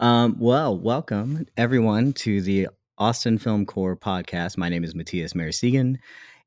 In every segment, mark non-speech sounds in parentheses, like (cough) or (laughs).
Um, well, welcome everyone to the Austin Film Core podcast. My name is Mattias Marisegan,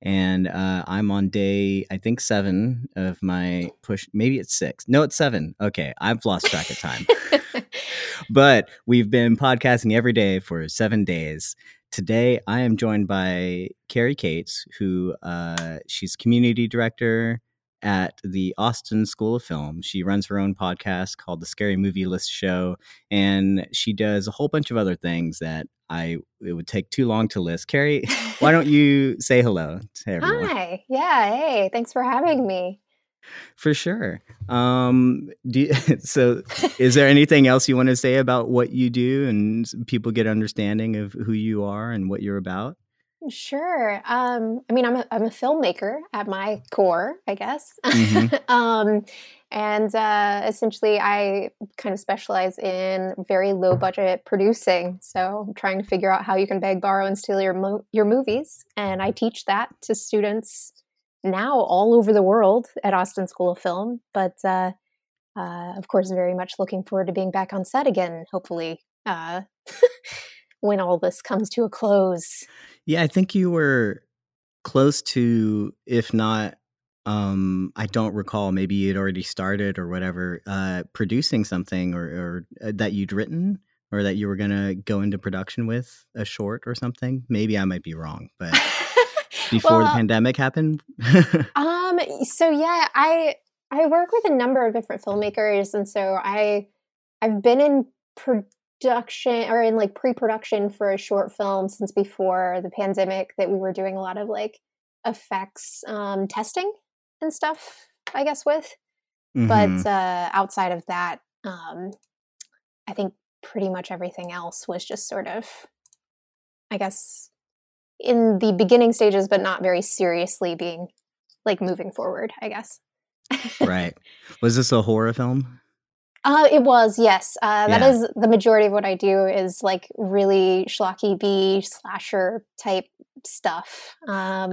and uh, I'm on day, I think, seven of my push. Maybe it's six. No, it's seven. Okay, I've lost track of time. (laughs) but we've been podcasting every day for seven days. Today, I am joined by Carrie Cates, who uh, she's community director at the Austin School of Film. She runs her own podcast called the Scary Movie List Show, and she does a whole bunch of other things that I it would take too long to list. Carrie, (laughs) why don't you say hello to everyone? Hi. Yeah. Hey, thanks for having me. For sure. Um, do you, (laughs) so, is there anything else you want to say about what you do and people get understanding of who you are and what you're about? Sure. Um, I mean, I'm a, I'm a filmmaker at my core, I guess. Mhm. (laughs) um, and uh, essentially, I kind of specialize in very low budget producing. So, I'm trying to figure out how you can beg, borrow, and steal your mo- your movies. And I teach that to students now all over the world at Austin School of Film. But uh, uh, of course, very much looking forward to being back on set again. Hopefully, uh, (laughs) when all this comes to a close. Yeah, I think you were close to, if not, um, I don't recall. Maybe you'd already started or whatever, uh, producing something or, or uh, that you'd written or that you were gonna go into production with a short or something. Maybe I might be wrong, but (laughs) before the pandemic happened. (laughs) Um, so yeah, I I work with a number of different filmmakers, and so I I've been in production or in like pre-production for a short film since before the pandemic. That we were doing a lot of like effects um, testing and stuff, I guess. With, Mhm. but uh, outside of that, um, I think pretty much everything else was just sort of, I guess, in the beginning stages, but not very seriously being like moving forward. I guess. right. Was this a horror film? Uh, it was yes. Uh, that Yeah. is the majority of what I do is like really schlocky B slasher type stuff. Um,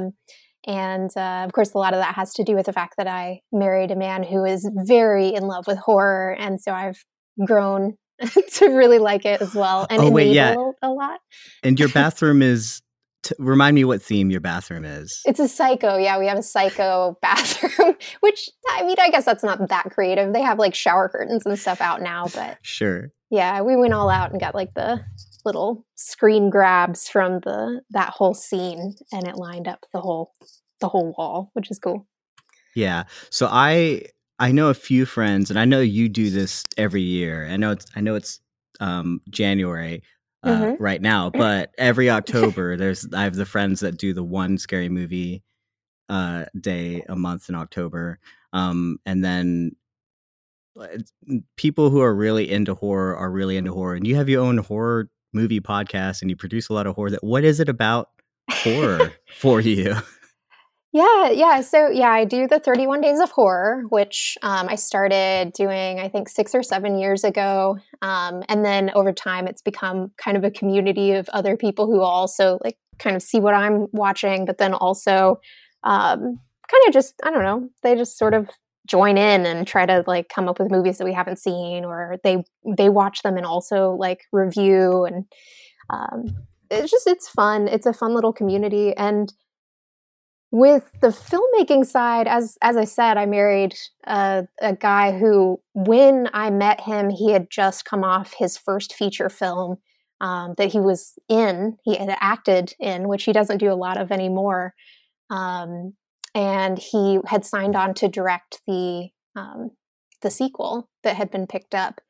and uh, of course, a lot of that has to do with the fact that I married a man who is very in love with horror, and so I've grown (laughs) to really like it as well and Oh, wait, yeah. a lot. And your (laughs) bathroom is. T- remind me what theme your bathroom is. It's a psycho. Yeah, we have a psycho (laughs) bathroom, (laughs) which I mean, I guess that's not that creative. They have like shower curtains and stuff out now, but (laughs) Sure. yeah, we went all out and got like the little screen grabs from the that whole scene, and it lined up the whole the whole wall, which is cool. Yeah. So I I know a few friends, and I know you do this every year. I know it's I know it's um, January uh, Mhm. right now, but every October (laughs) there's I have the friends that do the one scary movie uh, day a month in October, um, and then uh, people who are really into horror are really into horror. And you have your own horror movie podcast, and you produce a lot of horror. That what is it about (laughs) horror for you? Yeah, yeah. So yeah, I do the 31 Days of Horror, which um, I started doing, I think, six or seven years ago, um, and then over time, it's become kind of a community of other people who also like kind of see what I'm watching, but then also um, kind of just I don't know, they just sort of join in and try to like come up with movies that we haven't seen, or they they watch them and also like review, and um, it's just it's fun. It's a fun little community, and with the filmmaking side as as i said i married a, a guy who when i met him he had just come off his first feature film um, that he was in he had acted in which he doesn't do a lot of anymore. Um, and he had signed on to direct the um, the sequel that had been picked up.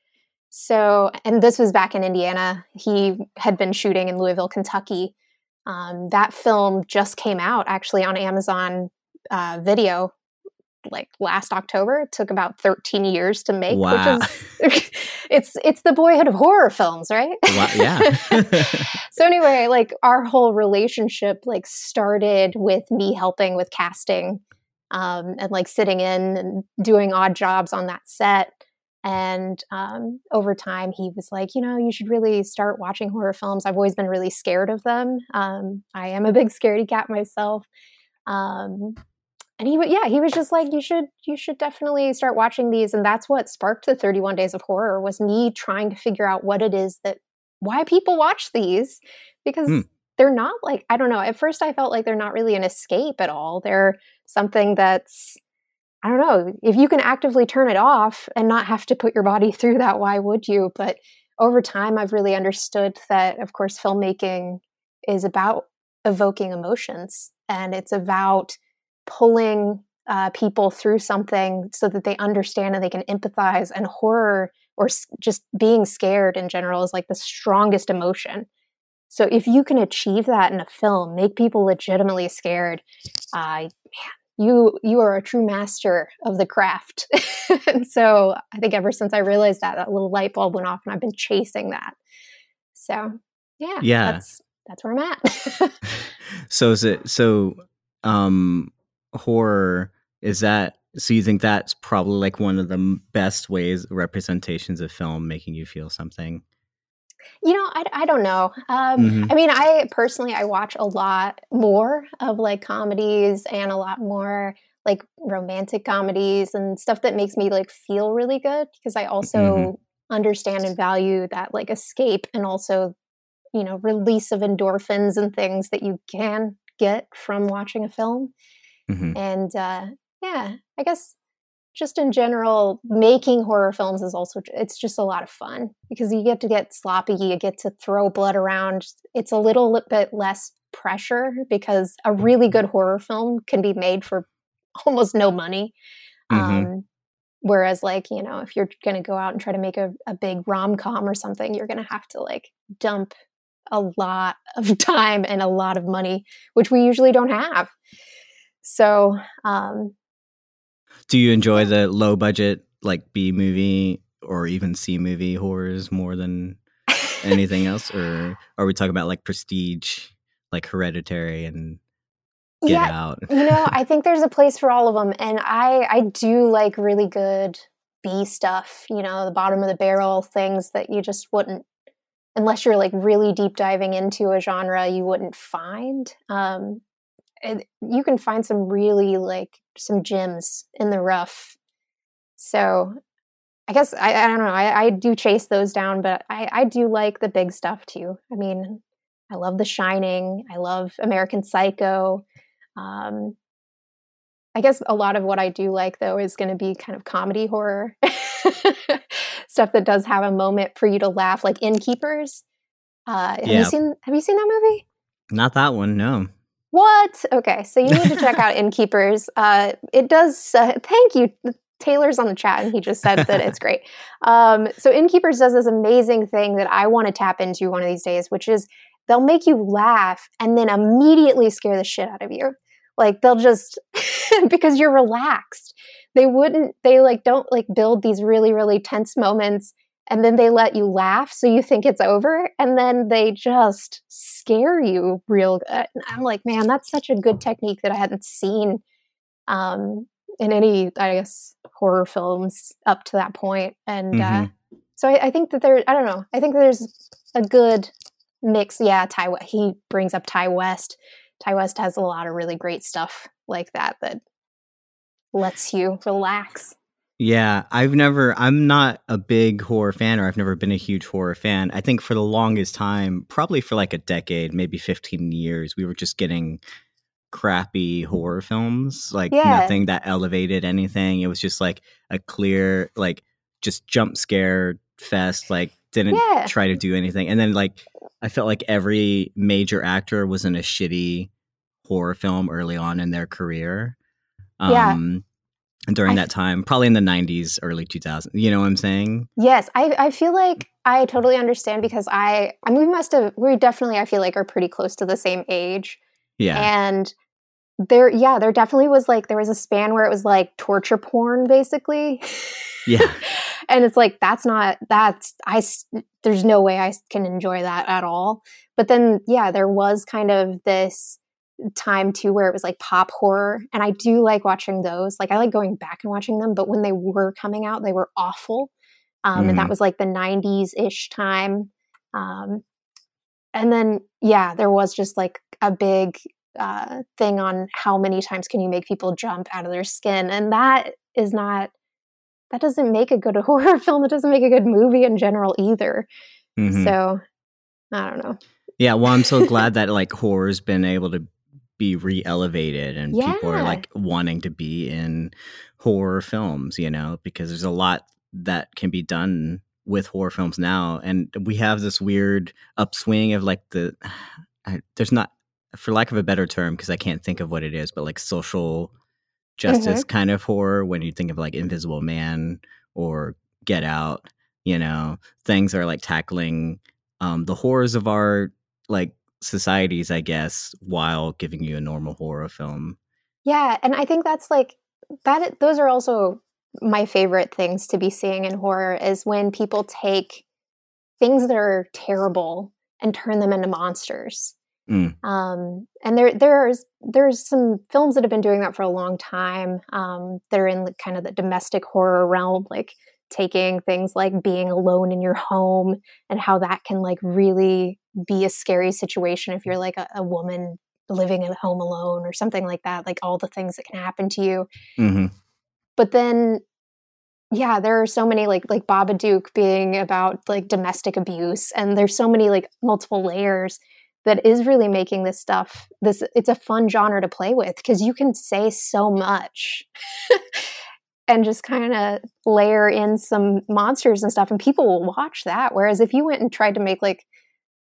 So and this was back in indiana. He had been shooting in louisville kentucky um, that film just came out actually on Amazon uh, Video like last October. It took about 13 years to make, Wow. which is (laughs) it's it's the boyhood of horror films, right? Wow, (laughs) yeah. (laughs) so anyway, like our whole relationship like started with me helping with casting um, and like sitting in and doing odd jobs on that set. And um, over time, he was like, you know, you should really start watching horror films. I've always been really scared of them. Um, I am a (laughs) big scaredy cat myself. Um, and he yeah he was just like you should you should definitely start watching these and that's what sparked the 31 days of horror was me trying to figure out what it is that why people watch these because hmm. they're not like i don't know at first i felt like they're not really an escape at all they're something that's i don't know if you can actively turn it off and not have to put your body (laughs) through that why would you but over time i've really understood that of course filmmaking is about evoking emotions and it's about pulling uh, people through something so that they understand and they can empathize. And horror or s- just being scared in general is like the strongest emotion. So if you can achieve that in a film, make people legitimately scared, uh, man, you you are a true master of the craft. (laughs) and so I think ever since I realized that, that little light bulb went off, and I've been chasing that. So yeah, yeah, that's that's where I'm at. (laughs) so is it so? Um, horror is that so you think that's probably like one of the best ways representations of film making you feel something you know i, I don't know um, mm-hmm. i mean i personally i watch a lot more of like comedies and a lot more like romantic comedies and stuff that makes me like feel really good because i also mm-hmm. understand and value that like escape and also you know release of endorphins and things that you can get from watching a film Mm-hmm. And uh, yeah, I guess just in general, making horror films is also it's just a lot of fun because you get to get sloppy, you get to throw blood around. It's a little bit less pressure because a really good horror film can be made for (laughs) almost no money. Mm-hmm. Um, whereas, like you know, if you're going to go out and try to make a, a big rom com or something, you're going to have to like dump a lot (laughs) of time and a lot of money, which we usually don't have. So, um, do you enjoy the low budget like B movie or even C movie horrors more than anything (laughs) else, or are we talking about like prestige, like Hereditary and Get yeah, Out? you know, (laughs) I think there's a place for all of them, and I I do like really good B stuff. You know, the bottom of the barrel things that you just wouldn't unless you're like really deep diving into a genre you wouldn't find um, it, you can find some really like some gems in the rough. So I guess I, I don't know. I, I, do chase those down, but I, I do like the big stuff too. I mean, I love The Shining. I love American Psycho. Um, I guess a lot of what I do like though is going to be kind of comedy horror (laughs) stuff that does have a moment for you to laugh, like Innkeepers. Uh, have yeah. you seen Have you seen that movie? Not that one. No. What? Okay, so you need to check out (laughs) Innkeepers. Uh, it does. Uh, thank you. Taylor's on the chat, and he just said that it's great. (laughs) Um, so Innkeepers does this amazing thing that I want to tap into one of these days, which is they'll make you laugh and then immediately scare the shit out of you. Like they'll just (laughs) because you're relaxed. They wouldn't. They like don't like build these really really tense moments and then they let you laugh so you think it's over and then they just scare you real good and i'm like man that's such a good technique that i hadn't seen um, in any i guess horror films up to that point and uh, mm-hmm. uh, so I, I, think that there i don't know i think there's a good mix yeah ty he brings up ti west ti west has a lot of really great stuff like that that lets you relax yeah, I've never, I'm not a big horror fan, or I've never been a huge horror fan. I think for the longest time, probably for like a decade, maybe 15 years, we were just getting crappy horror films, like yeah. nothing that elevated anything. It was just like a clear, like, just jump scare fest, like, didn't yeah. try to do anything. And then, like, I felt like every major actor was in a shitty horror film early on in their career. Um, yeah during that time, probably in the 90s, early 2000s. You know what I'm saying? Yes, I, I feel like I totally understand because I, I mean, we must have, we definitely, I feel like, are pretty close to the same age. Yeah. And there, yeah, there definitely was like, there was a span where it was like torture porn, basically. Yeah. (laughs) and it's like, that's not, that's, I, there's no way I can enjoy that at all. But then, yeah, there was kind of this, time too where it was like pop horror and i do like watching those like i like going back and watching them but when they were coming out they were awful um, mm. and that mm-hmm. was like the 90s ish time um, and then yeah there was just like a big uh, thing on how many times can you make people jump out of their skin, and that is not that doesn't make a good (laughs) horror film. It doesn't make a good movie in general either. Mm-hmm. So I don't know. Yeah, well, I'm so (laughs) glad that like horror's been able to be re-elevated and yeah. people are like wanting to be in horror films, you know, because there's a lot that can be done with horror films now and we have this weird upswing of like the I, there's not for lack of a better term because I can't think of what it is, but like social justice mm-hmm. kind of horror when you think of like Invisible Man or Get Out, you know, things are like tackling um, the horrors of our like societies, I guess, while giving you a normal horror film. Yeah, and I think that's like that. Those are also my favorite things to be seeing in horror is when people take things that are terrible and turn them into monsters. Mm. Um, and there there's there's some films that have been doing that for a long time. Um, that are in the, kind of the domestic horror realm, like taking things like being alone in your home and how that can like really be a scary situation if you're like a, a woman living at home alone or something like that. Like all the things that can happen to you. Mm-hmm. But then yeah there are so many like like babadook being about like domestic abuse and there's so many like multiple layers that is really making this stuff this it's a fun genre to play with because you can say so much (laughs) and just kind of layer in some monsters and stuff and people will watch that whereas if you went and tried to make like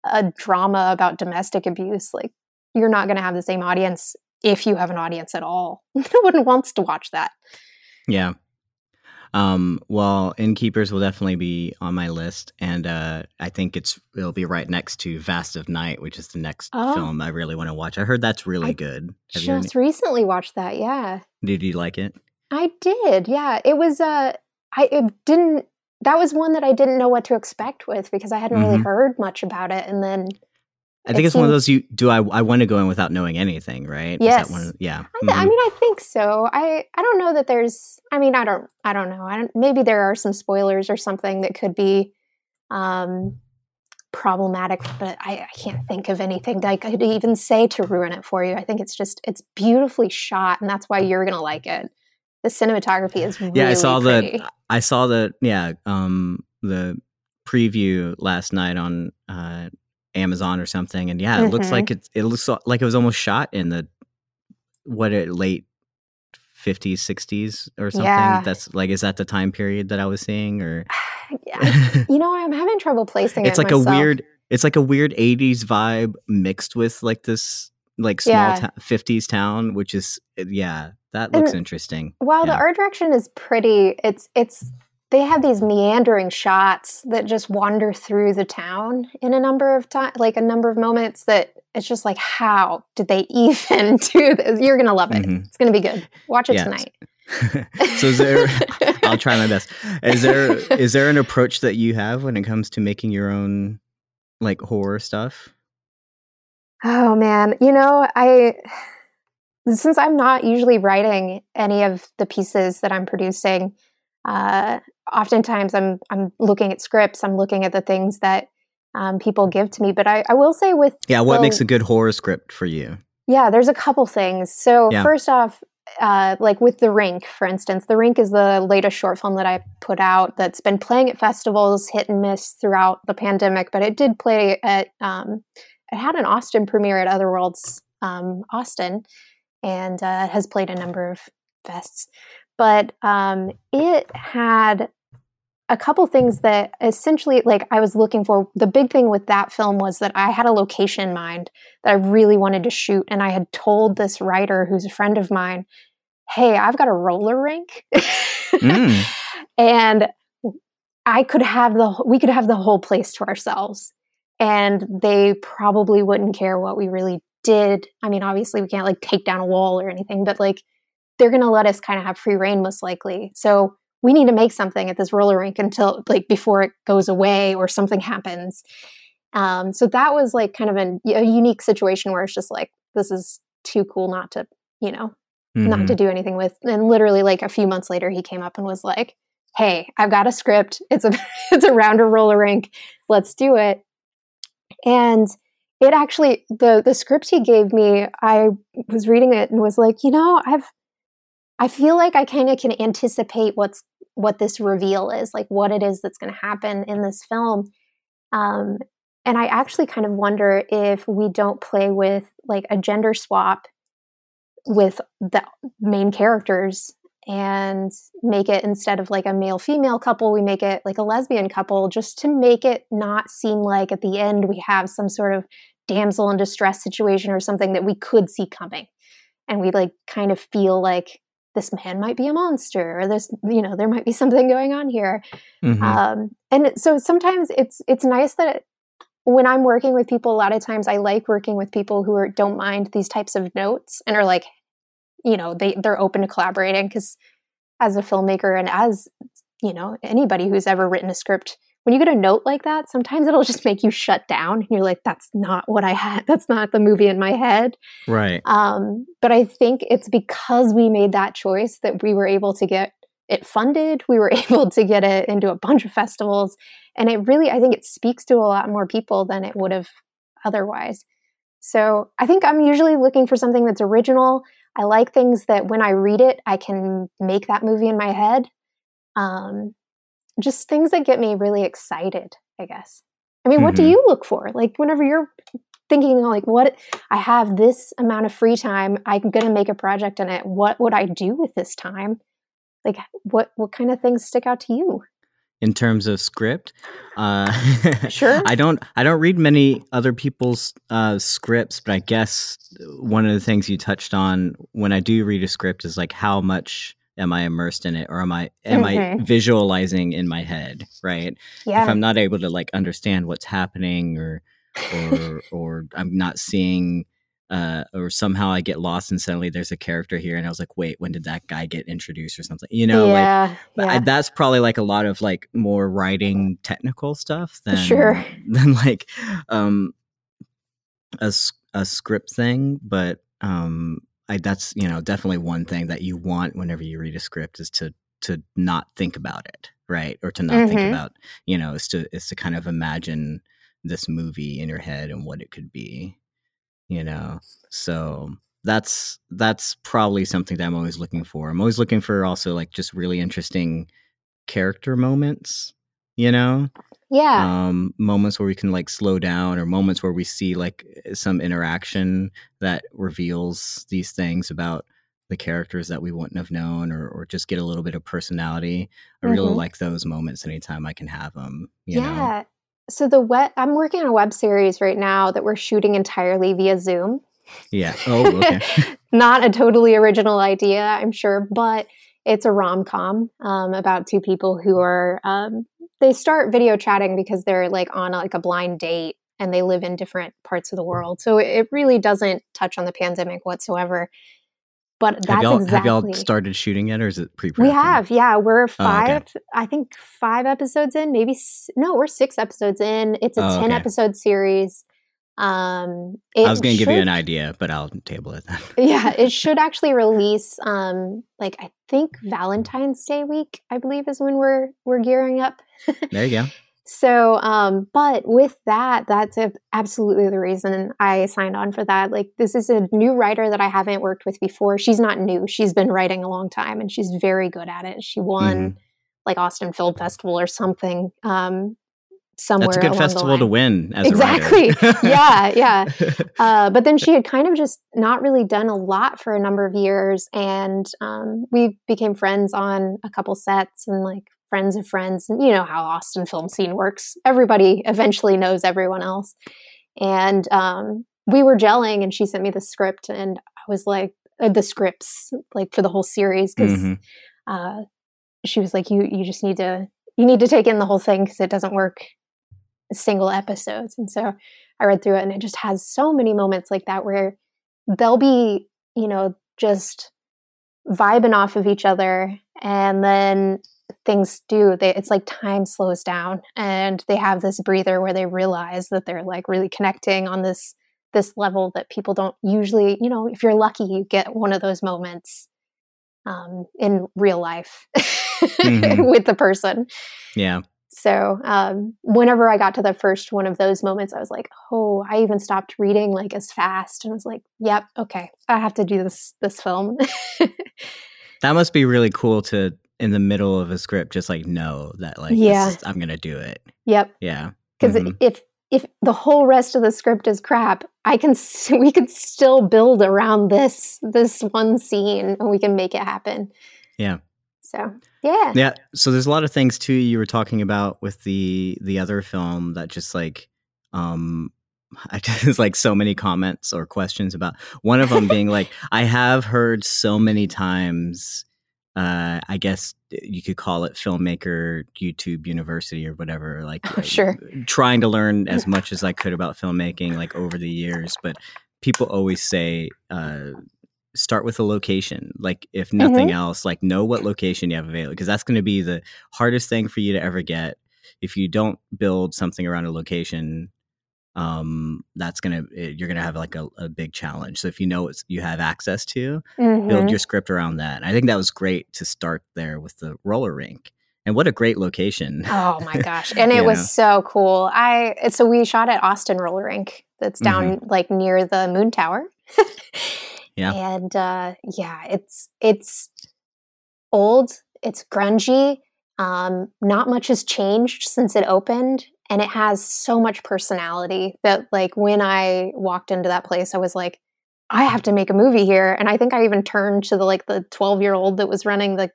a drama about domestic abuse like you're not going to have the same audience if you have an audience at all (laughs) no one wants to watch that yeah um, well, Innkeepers will definitely be on my list, and uh, I think it's it'll be right next to Vast of Night, which is the next oh. film I really want to watch. I heard that's really I good. Have just recently watched that. Yeah. Did you like it? I did. Yeah, it was. Uh, I it didn't. That was one that I didn't know what to expect with because I hadn't mm-hmm. really heard much about it, and then I think it it's one of those you do. I I want to go in without knowing anything, right? Yes. Of, yeah. I, mm-hmm. I, mean, I think so. I I don't know that there's. I mean, I don't. I don't know. I don't. Maybe there are some spoilers or something that could be um, problematic, but I, I can't think of anything that I could even say to ruin it for you. I think it's just it's beautifully shot, and that's why you're gonna like it. The cinematography is really yeah. I saw pretty. the I saw the yeah um the preview last night on uh Amazon or something. And yeah, it mm-hmm. looks like it. It looks like it was almost shot in the what it late 50s 60s or something yeah. that's like is that the time period that i was seeing or (sighs) yeah. (laughs) you know i'm having trouble placing it. it's it like myself. a weird it's like a weird 80s vibe mixed with like this like small yeah. ta- 50s town which is yeah that looks and interesting while yeah. the art direction is pretty it's it's they have these meandering shots that just wander through the town in a number of times, like a number of moments that it's just like, how did they (laughs) even do this? You're going to love it. Mm-hmm. It's going to be good. Watch it yeah. tonight. (laughs) so is there (laughs) I'll try my best. Is there is there an approach that you have when it comes to making your own like horror stuff? Oh man, you know, I since I'm not usually writing any of the pieces that I'm producing, uh, oftentimes I'm I'm looking at scripts, I'm looking at the things that um, people give to me. But I, I will say with yeah, what makes a good horror script for you? Yeah, there's a couple things. So yeah. first off, uh, like with the rink, for instance, the rink is the latest short film that I put out that's been playing at festivals, hit and miss throughout the pandemic, but it did play at um, it had an Austin premiere at Otherworlds um, Austin, and uh, has played a number of fests but um, it had a couple things that essentially like i was looking for the big thing with that film was that i had a location in mind that i really wanted to shoot and i had told this writer who's a friend of mine hey i've got a roller rink mm. (laughs) and i could have the we could have the whole place to ourselves and they probably wouldn't care what we really did i mean obviously we can't like take down a wall or anything but like they're going to let us kind of have free reign most likely. So we need to make something at this roller rink until like before it goes away or something happens. Um, so that was like kind of an, a unique situation where it's just like this is too cool not to, you know, mm-hmm. not to mm-hmm. do anything with. And literally like a few months later, he came up and was like, "Hey, I've got a script. It's a (laughs) it's a rounder roller rink. Let's do it." And it actually the the script he gave me, I was reading it and was like, you know, I've I feel like I kind of can anticipate what's what this reveal is, like what it is that's going to happen in this film. Um, and I actually kind of wonder if we don't play with like a gender swap with the main characters and make it instead of like a male female couple, we make it like a lesbian couple just to make it not seem like at the end we have some sort of damsel in distress situation or something that we could see coming. And we like kind of feel like this man might be a monster or this you know there might be something going on here mm-hmm. um, and so sometimes it's it's nice that it, when i'm working with people a lot of times i like working with people who are, don't mind these types of notes and are like you know they they're open to collaborating because as a filmmaker and as you know anybody who's ever written a script when you get a note like that, sometimes it'll just make you shut down. And you're like, that's not what I had. (laughs) That's not the movie in my head. Right. Um, but I think it's because we made that choice that we were able to get it funded. We were (laughs) able to get it into a bunch of festivals. And it really, I think it speaks to a lot more people than it would have otherwise. So I think I'm usually looking for something that's original. I like things that when I read it, I can make that movie in my head. Um, just things that get me really excited, I guess. I mean, mm-hmm. what do mm-hmm. you look for? Like whenever you're thinking like what I have this amount of free time, I'm going to make a project in it. What would I do with this time? Like what what kind of things stick out to you? In terms of script. Uh, (laughs) sure. I don't. I don't read many other people's uh, scripts, but I guess one of the things you touched on when I do read a script is like how much am I immersed in it or am I am mm-hmm. I visualizing in my head, right? Yeah. If I'm not able to like understand what's happening or or or I'm not seeing uh, or somehow I get lost and suddenly there's a character here and I was like, wait, when did that guy get introduced or something? You know, yeah, like yeah. I, that's probably like a lot of like more writing technical stuff than sure (laughs) than like um a a script thing, but um I, that's you know definitely one thing that you want whenever you read a script is to to not think about it right or to not mm-hmm. think about you know is to is to kind of imagine this movie in your head and what it could be you know? So that's that's probably something that i'm always looking for. I'm always looking for also like just really interesting character moments you know? Yeah. Um moments where we can like slow down or moments where we see like some interaction that reveals these things about the characters that we wouldn't have known or, or just get a little bit of personality. I mm-hmm. really like those moments anytime i can have them yeah know? So the wet i'm working on a web series right now that we're shooting entirely via zoom yeah oh okay (laughs) not a totally original idea i'm sure but it's a rom-com um, about two people who are um, they start video chatting because they're like on like a blind date and they live in different parts of the world. So it really doesn't touch on the pandemic whatsoever. But that's have y'all, exactly. Have y'all started shooting yet, or is it pre? We have, yeah. We're five. Oh, okay. I think five episodes in, maybe no, we're six episodes in. It's a oh, ten okay. episode series. Um, I was going to give you an idea, but I'll table it. (laughs) yeah, it should actually release. Um, like I think Valentine's Day week, I believe, is when we're we're gearing up. there you go. So, um, but with that, that's absolutely the reason I signed on for that. Like, this is a new writer that I haven't worked with before. She's not new; she's been writing a long time, and she's very good at it. She won. Mm-hmm like Austin Film Festival or something um, somewhere. That's a good festival to win. exactly. (laughs) yeah, yeah. (laughs) Uh, but then she had kind of just not really done a lot for a number of years, and um, we became friends on a couple sets and like friends of friends. And you know how Austin film scene works. Everybody eventually knows everyone else, and um, we were gelling. And she sent me the script, and I was like, uh, the scripts like for the whole series because. Mm-hmm. Uh, she was like, "You you just need to you need to take in the whole thing because it doesn't work single episodes. And so I read through it and it just has so many moments like that where they'll be, you know, just vibing off of each other and then things do they it's like time slows down and they have this breather where they realize that they're like really connecting on this this level that people don't usually you know if you're lucky you get one of those moments um, in real life (laughs) mm-hmm. with the person yeah So um, whenever I got to the first one of those moments, I was like, oh, I even stopped reading like as fast, and I was like, yep, okay, I have to do this this film. (laughs) that must be really cool to in the middle of a script just like know that like Yeah. is, I'm gonna do it. yep, Yeah. because Mhm. if if the whole rest of the script is crap, I can (laughs) we could still build around this this one scene, and we can make it happen. Yeah. So yeah, Yeah. So there's a lot of things too you were talking about with the the other film that just like um I just (laughs) like so many comments or questions about one of them being like (laughs) I have heard so many times uh I guess you could call it filmmaker YouTube university or whatever like Oh, (laughs) sure. trying to learn as much as I (laughs) could about filmmaking like over the years but people always say uh start with a location like if nothing else like know what location you have available because that's going to be the hardest thing for you to ever get if you don't build something around a location um that's gonna you're gonna have like a, a big challenge so if you know what you have access to build Mhm. your script around that and i think that was great to start there with the roller rink and what a great location Oh my gosh. (laughs) And it was know. so cool. I so we shot at Austin Roller Rink that's down like near the Moon Tower. (laughs) Yeah. And uh yeah, it's it's old, it's grungy. Um not much has changed since it opened and it has so much personality that like when I walked into that place I was like I have to make a movie here and I think I even turned to the like the 12-year-old that was running the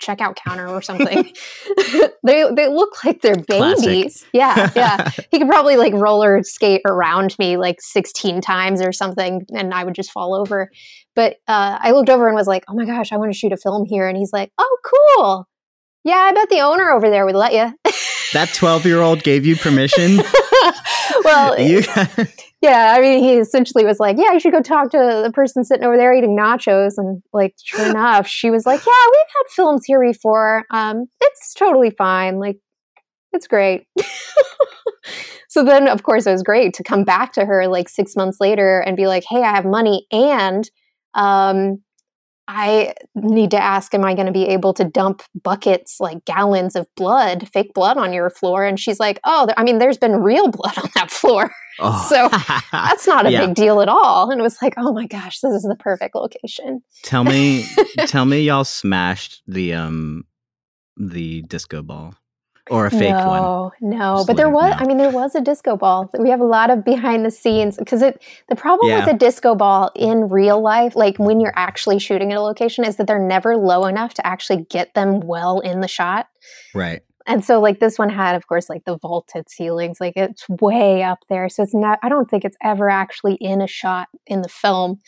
checkout counter or something. (laughs) (laughs) they they look like they're Classic. babies. Yeah, yeah. (laughs) He could probably like roller skate around me like 16 times or something and I would just fall over. But uh, I looked over and was like, "Oh my gosh, I want to shoot a film here." And he's like, "Oh, cool. Yeah, I bet the owner over there would let you." That 12 year old gave you permission (laughs) well, (laughs) you (laughs) yeah, I mean, he essentially was like, "Yeah, you should go talk to the person sitting over there eating nachos." And like, sure enough, she was like, "Yeah, we've had films here before. Um, it's totally fine. Like, it's great." so then, of course, it was great to come back to her like six months later and be like, "Hey, I have money, and um, I need to ask, am I going to be able to dump buckets, like gallons of blood, fake blood on your floor?" And she's like, "Oh, I mean, there's been real (laughs) blood on that floor." oh. So, (laughs) That's not a Yeah. big deal at all. And it was like, oh my gosh, this is the perfect location. tell me (laughs) tell me y'all smashed the um the disco ball or a fake one no, no. Just but there was, I mean, there was a disco ball. We have a lot of behind the scenes because it. The problem Yeah. with a disco ball in real life, like when you're actually shooting at a location, is that they're never low enough to actually get them well in the shot. right And so, like this one had, of course, like the vaulted ceilings, like it's way up there. So it's not. I don't think it's ever actually in a shot in the film,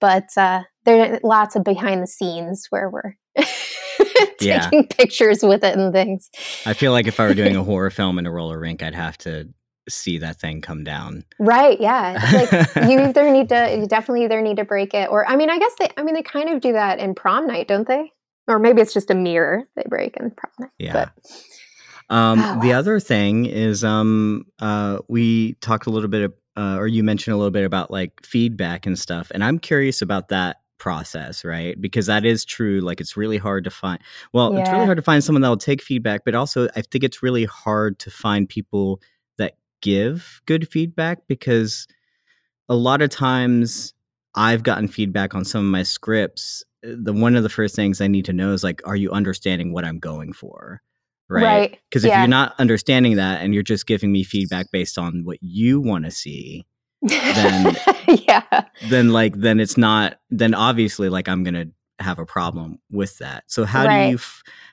but uh, there are lots of behind the scenes where we're (laughs) Yeah. taking pictures with it and things. i feel like if i were doing a horror film in a roller rink i'd have to see that thing come down Right? Yeah. Like you (laughs) either need to, you definitely either need to break it, or I mean, I guess they, I mean, they kind of do that in prom night, don't they? Or maybe it's just a mirror they break in prom night. Yeah. But Um, Oh, the wow. other thing is, um, uh, we talked a little bit, uh, or you mentioned a little bit about like feedback and stuff, and I'm curious about that process, right? Because that is true. Like, it's really hard to find. Well, it's really hard to find someone that will take feedback, but also I think it's really hard to find people that give good feedback because a lot of times I've gotten feedback on some of my scripts. uh, The one of the first things I need to know is like, are you understanding what I'm going for? right. Because if Yeah. you're not understanding that and you're just giving me feedback based on what you want to see, then- (laughs) yeah. then like then it's not then obviously like I'm gonna have a problem with that. So how Right. do you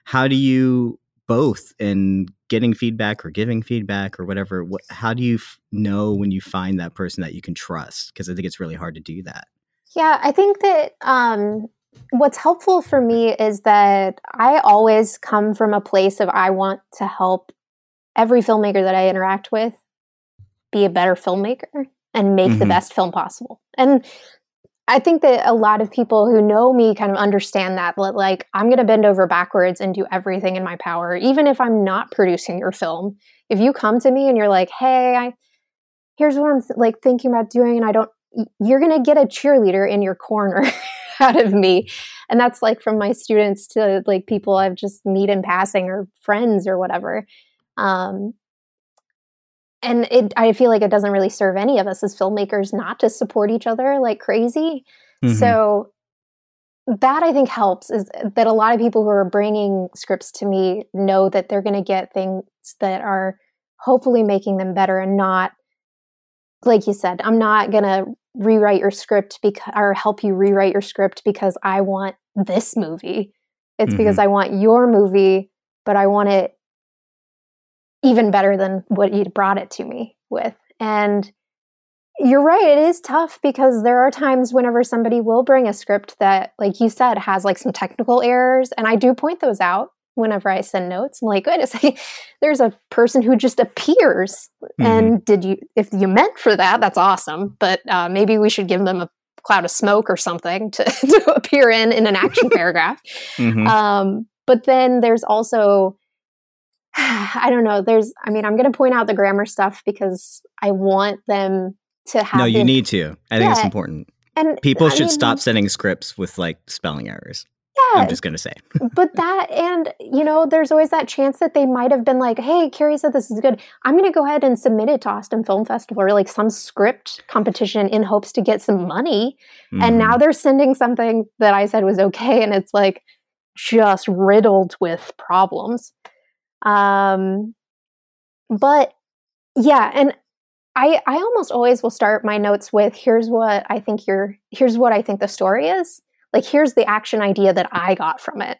how do you both in getting feedback or giving feedback or whatever? What how do you f- know when you find that person that you can trust? Because I think it's really hard to do that. Yeah, I think that um, what's helpful for me is that I always come from a place of I want to help every filmmaker that I interact with be a better filmmaker and make the Mhm. best film possible. And I think that a lot of people who know me kind of understand that, li- like, I'm going to bend over backwards and do everything in my power, even if I'm not producing your film. If you come to me and you're like, hey, I, here's what I'm th- like thinking about doing, and I don't, you're going to get a cheerleader in your corner (laughs) out of me. And that's like from my students to like people I've just meet in passing or friends or whatever. Um, and it, I feel like it doesn't really serve any of us as filmmakers not to support each other like crazy. Mm-hmm. So that I think helps is that a lot of people who are bringing scripts to me know that they're going to get things that are hopefully making them better and not like you said i'm not going to rewrite your script because or help you rewrite your script because i want this movie it's mm-hmm. because i want your movie but i want it even better than what you brought it to me with and you're right it is tough because there are times whenever somebody will bring a script that like you said has like some technical errors and i do point those out whenever I send notes. I'm like, goodness, (laughs) there's a person who just appears. Mm-hmm. And did you, if you meant for that, that's awesome. But uh, maybe we should give them a cloud of smoke or something to, (laughs) to appear in in an action (laughs) paragraph. Mm-hmm. Um, but then there's also, (sighs) I don't know. There's, I mean, I'm going to point out the grammar stuff because I want them to have. No, you need to. I think yeah, it's important. And people should mean, stop sending scripts with like spelling errors. Yeah. I'm just going to say. (laughs) but that, and, you know, there's always that chance that they might have been like, hey, Carrie said this is good. I'm going to go ahead and submit it to Austin Film Festival or like some script competition in hopes to get some money. Mm. And now mm-hmm. they're sending something that I said was okay. And it's like just riddled with problems. Um, but yeah. And I, I almost always will start my notes with here's what I think you're, here's what I think the story is like, here's the action idea that I got from it.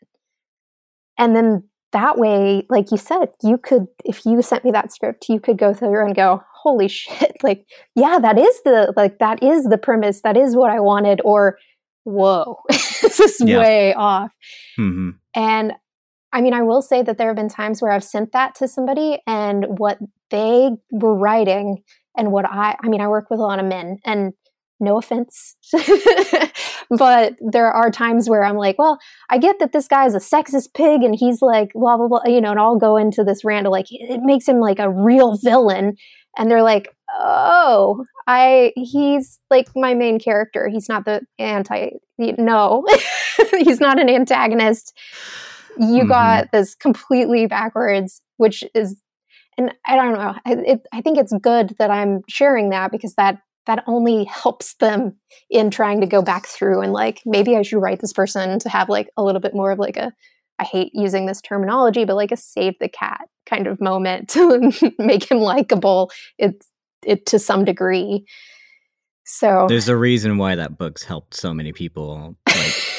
And then that way, like you said, you could, if you sent me that script, you could go through and go, holy (laughs) shit, like, yeah, that is the, like, that is the premise. That is what I wanted. Or, whoa, (laughs) this is yeah. way off. Mm-hmm. And I mean, I will say that there have been times where I've sent that to somebody and what they were writing and what I, I mean, I work with a lot of men and no offense. (laughs) but there are times where I'm like, well, I get that this guy is a sexist pig and he's like, blah, blah, blah, you know, and I'll go into this rant of like, it makes him like a real villain. And they're like, oh, I, he's like my main character. He's not the anti, no, (laughs) he's not an antagonist. You mm-hmm. got this completely backwards, which is and I don't know. I, it, I, think it's good that I'm sharing that because that that only helps them in trying to go back through and like maybe I should write this person to have like a little bit more of like a I hate using this terminology, but like a save the cat kind of moment (laughs) to make him likable. It's it to some degree. So there's a reason why that book's helped so many people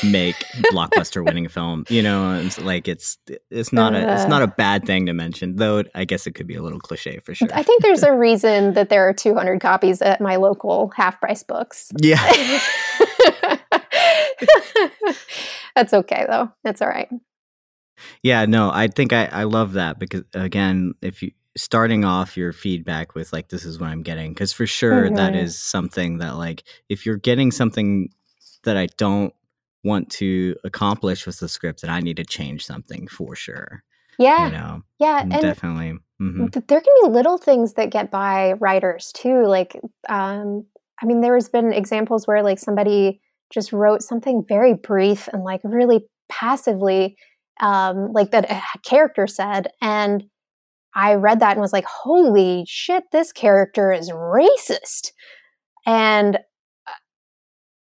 make blockbuster (laughs) winning film. You know, and like it's it's not a it's not a uh. bad thing to mention, though. I guess it could be a little cliche for sure. I think there's a (laughs) reason that there are 200 copies at my local half price books. Yeah. (laughs) That's okay though. That's all right. Yeah, no, I think I, I love that because again, if you starting off your feedback with like this is what i'm getting because for sure mm-hmm. that is something that like if you're getting something that i don't want to accomplish with the script that i need to change something for sure yeah you know yeah and definitely mm-hmm. there can be little things that get by writers too like um i mean there's been examples where like somebody just wrote something very brief and like really passively um like that a character said and I read that and was like, holy shit, this character is racist. And uh,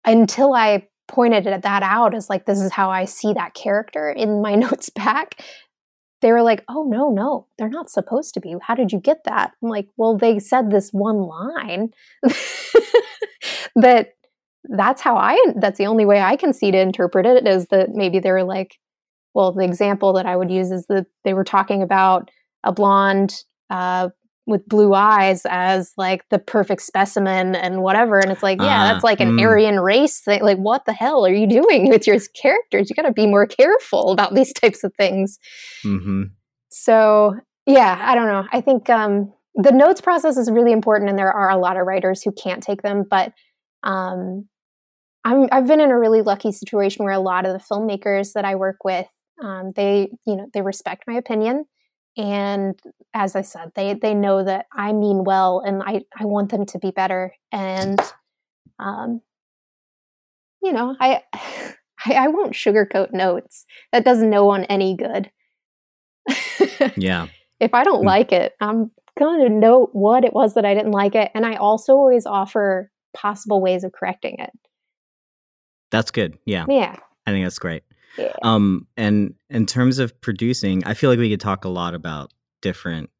until I pointed at that out as like, this is how I see that character in my (laughs) notes back, they were like, oh, no, no, they're not supposed to be. How did you get that? I'm like, well, they said this one line (laughs) that that's how I, that's the only way I can see to interpret it is that maybe they were like, well, the example that I would use is that they were talking about a blonde uh, with blue eyes as like the perfect specimen and whatever. And it's like, yeah, uh, that's like an mm. Aryan race thing. Like, what the hell are you doing with your characters? You got to be more careful about (laughs) these types of things. Mm-hmm. So, yeah, I don't know. I think um, the notes process is really important, and there are a lot of writers who can't take them. But um, I'm, I've been in a really lucky situation where a lot of the filmmakers that I work with, um, they, you know, they respect my opinion and as i said they they know that i mean well and i i want them to be better and um you know i (laughs) i, I won't sugarcoat notes that does no one any good (laughs) yeah if I don't Mm. like it, I'm going to note what it was that I didn't like it. And I also always offer possible ways of correcting it. That's good. Yeah. Yeah. I think that's great. Yeah. Um, and in terms of producing, I feel like we could talk a lot about different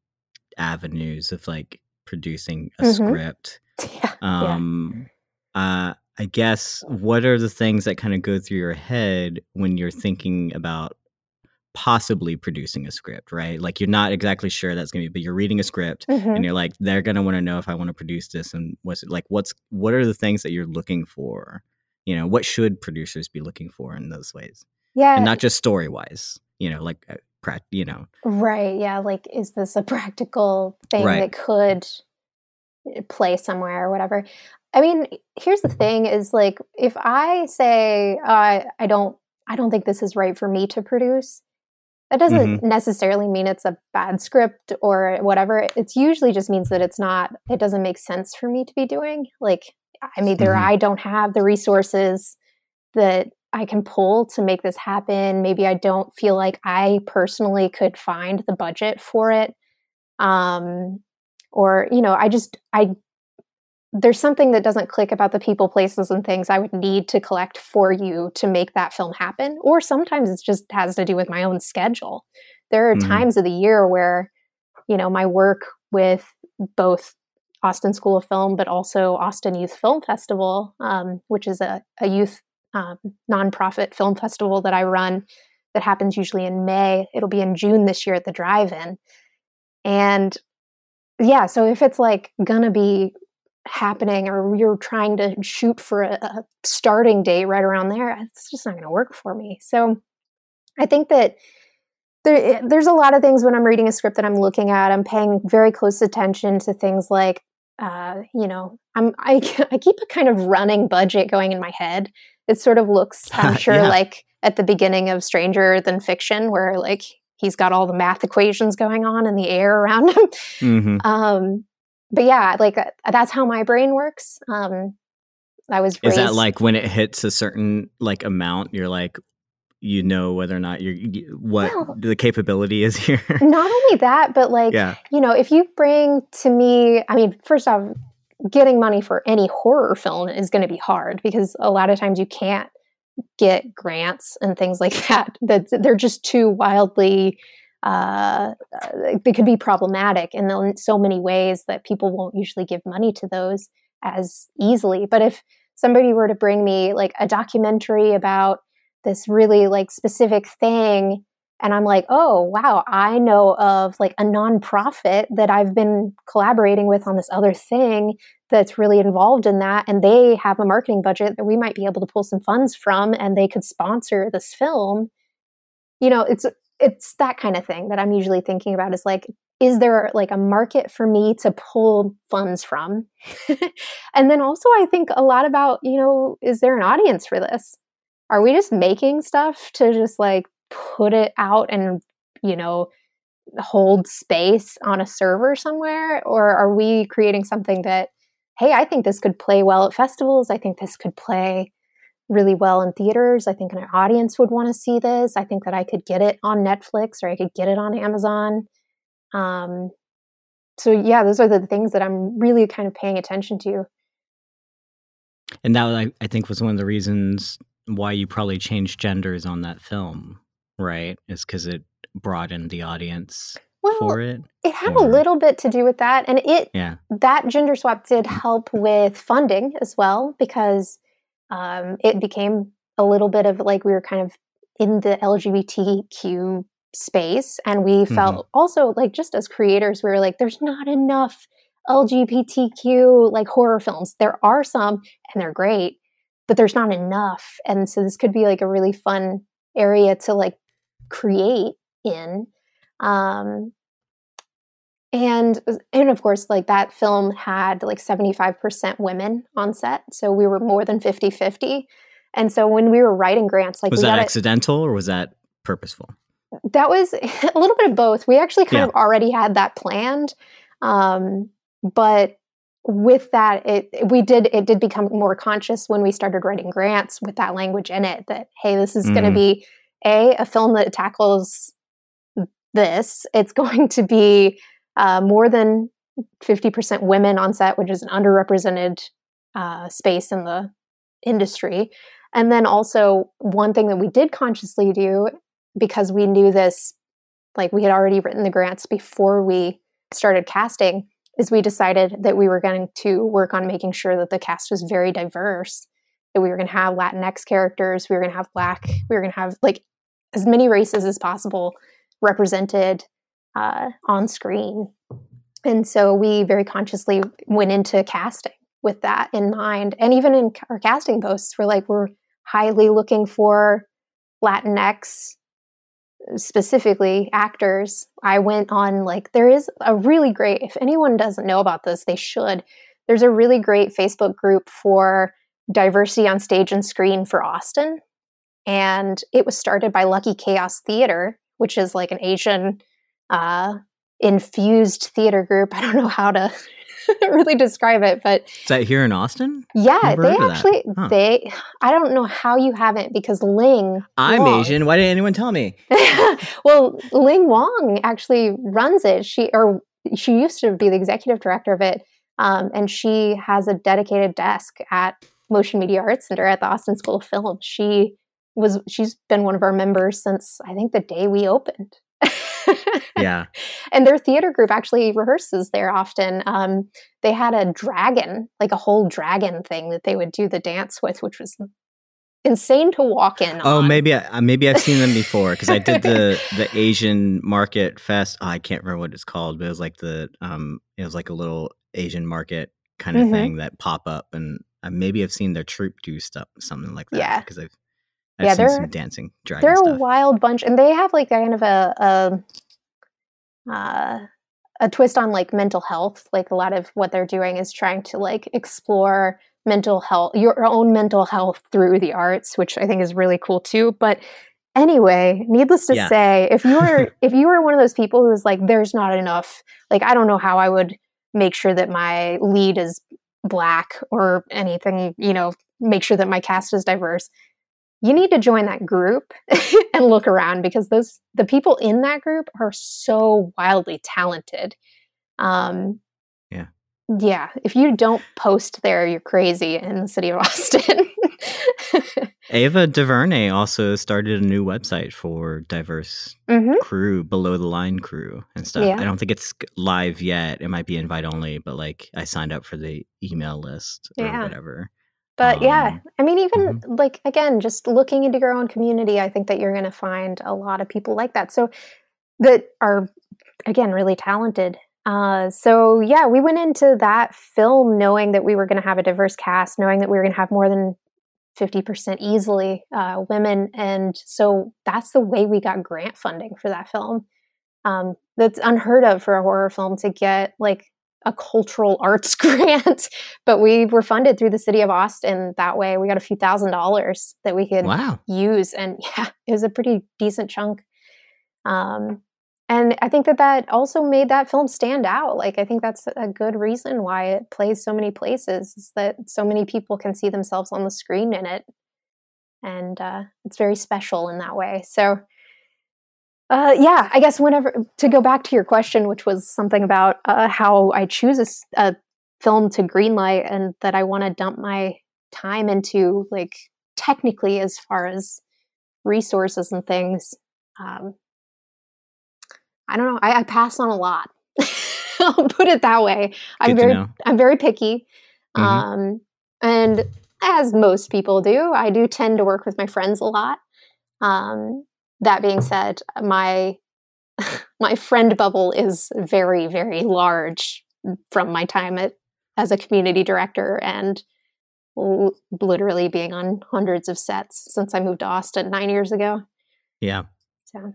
avenues of like producing a Mhm. script. (laughs) yeah. Um, uh, I guess what are the things that kind of go through your head when you're thinking about possibly producing a script, right? Like you're not exactly sure that's gonna be, but you're reading a script Mhm. and you're like, they're gonna want to know if I want to produce this and what's it like what's what are the things that you're looking for? You know, what should producers be looking for in those ways? Yeah. And not just story wise, you know, like uh, you know. Right. Yeah. Like, is this a practical thing Right. that could eh, play somewhere or whatever? I mean, here's the thing: is like if I say uh, I don't, I don't think this is right for me to produce. That doesn't necessarily mean it's a bad script or whatever. It's usually just means that it's not. It doesn't make sense for me to be doing. Like, I'm either Mhm. I don't have the resources that I can pull to make this happen. Maybe I don't feel like I personally could find the budget for it. Um, or, you know, I just, I, there's something that doesn't click about the people, places, and things I would need to collect for you to make that film happen. Or sometimes it just has to do with my own schedule. There are Mhm. times of the year where, you know, my work with both Austin School of Film, but also Austin Youth Film Festival, um, which is a, a youth um, nonprofit film festival that I run that happens usually in May. It'll be in June this year at the drive in. And yeah, so if it's like gonna be happening or you're trying to shoot for a, a starting date right around there, it's just not gonna work for me. So I think that there, there's a lot of things when I'm reading a script that I'm looking at. I'm paying very close attention to things like, uh, you know, I'm I, (laughs) I keep a kind of running budget going in my head. It sort of looks, I'm (laughs) sure, Yeah. like at the beginning of Stranger Than Fiction, where like he's got all the math equations going on in the air around him. hmm (laughs) Um, but yeah, like uh, that's how my brain works. Um, I was Is that like when it hits a certain like amount, you're like, you know whether or not you're you- what Well- the capability is (laughs) here? not only that, but like yeah. you know, if you bring to me, I mean, first off, getting money for any horror film is going to be hard because a lot of times you can't get grants and things like (laughs) that. That they're just too wildly. Uh, they could be problematic in so many ways that people won't usually give money to those as easily. But if somebody were to bring me like a documentary about this really like specific thing and I'm like, oh, wow, I know of like a nonprofit that I've been collaborating with on this other thing that's really involved in that. And they have a marketing budget that we might be able to pull some funds from and they could sponsor this film. You know, it's it's that kind of thing that I'm usually thinking about is like, is there like a market for me to pull funds from? (laughs) and then also I think a lot about, you know, is there an audience for this? Are we just making stuff to just like put it out and you know hold space on a server somewhere? Or are we creating something that hey i think this could play well at festivals. I think this could play really well in theaters. I think an audience would want to see this. I think that i could get it on netflix or i could get it on amazon. Um, so yeah those are the things that i'm really kind of paying attention to. And that I, I think was one of the reasons why you probably changed genders on that film, right? Is because it broadened the audience well for it. it had or- a little bit to do with that and it Yeah. that gender swap did help with funding as well because um, it became a little bit of like we were kind of in the LGBTQ space, and we felt also like just as creators, we were like, there's not enough LGBTQ like horror films. There are some, and they're great, but there's not enough, and so this could be like a really fun area to like create in. Um, and and of course like that film had like 75% women on set so we were more than 50-50 and so when we were writing grants like was that accidental or was that purposeful? that was (laughs) a little bit of both we actually kind Yeah. of already had that planned um, but with that it we did it did become more conscious when we started writing grants with that language in it that hey this is going to be a a film that tackles this, it's (laughs) going to be uh, more than 50% women on set, which is an underrepresented uh, space in the industry. And then also, one thing that we did consciously do because we knew this, like we had already written the grants before we started casting, is we decided that we were going to work on making sure that the cast was very diverse, that we were going to have Latinx characters, we were going to have Black, we were going to have like as many races as possible represented uh, on screen. And so we very consciously went into casting with that in mind. And even in our casting posts, we're like, we're highly looking for Latinx specifically actors. I went on like there is a really great if anyone doesn't know about this, they should. There's a really great Facebook group for diversity on stage and screen for Austin. And it was started by Lucky Chaos Theater, which is like an Asian uh, infused theater group. I don't know how to (laughs) really describe it, but is that here in Austin? Yeah, they actually huh. they. I don't know how you haven't because Ling. I'm Wong, Asian. Why didn't anyone tell me? (laughs) well, Ling Wong actually runs it. She or she used to be the executive director of it, um, and she has a dedicated desk at Motion Media Arts Center at the Austin School of Film. She was she's been one of our members since I think the day we opened yeah. (laughs) And their theater group actually rehearses there often. Um, they had a dragon, like a whole dragon thing that they would do the dance with, which was insane to walk in. Oh, on. maybe I, maybe I've seen them before because I did the (laughs) the Asian Market Fest. Oh, I can't remember what it's called, but it was like the um, it was like a little Asian market kind of mm-hmm. thing that pop up, and uh, maybe I've seen their troupe do stuff, something like that. Yeah, because I've I've yeah, some dancing dragon They're stuff. a wild bunch, and they have like kind of a, a uh, a twist on like mental health. Like a lot of what they're doing is trying to like explore mental health, your own mental health through the arts, which I think is really cool too. But anyway, needless to yeah. say, if you were (laughs) if you were one of those people who's like, there's not enough, like I don't know how I would make sure that my lead is black or anything, you know, make sure that my cast is diverse you need to join that group (laughs) and look around because those the people in that group are so wildly talented. Um, yeah, yeah. If you don't post there, you're crazy in the city of (laughs) Austin. Ava DuVernay also started a new website for diverse mm-hmm. crew, below the line crew and stuff. Yeah. I don't think it's live yet. It might be invite only, but like I signed up for the email list or yeah. whatever. But um, yeah, I mean, even mm-hmm. like again, just looking into your own community, I think that you're going to find a lot of people like that. So that are again really talented. Uh, so yeah, we went into that film knowing that we were going to have a diverse cast, knowing that we were going to have more than 50% easily uh, women. And so that's the way we got grant funding for that film. Um, that's unheard of for a horror film to get like a cultural arts (laughs) grant, but we were funded through the city of Austin that way. We got a few thousand dollars that we could wow. use, and (laughs) yeah, it was a pretty decent chunk. Um, and I think that that also made that film stand out. Like I think that's a good reason why it plays so many places is that so many people can see themselves on the screen in it, and uh, it's very special in that way. So uh, yeah, I guess whenever to go back to your question, which was something about uh, how I choose a, a, film to greenlight and that I want to dump my time into, like technically as far as resources and things. Um, I don't know. I, I, pass on a lot. (laughs) I'll put it that way. I'm very, I'm very picky, mm-hmm. um, and as most people do, I do tend to work with my friends a lot. Um, that being said, my my friend bubble is very very large from my time at as a community director and l- literally being on hundreds of sets since I moved to Austin 9 years ago. Yeah. So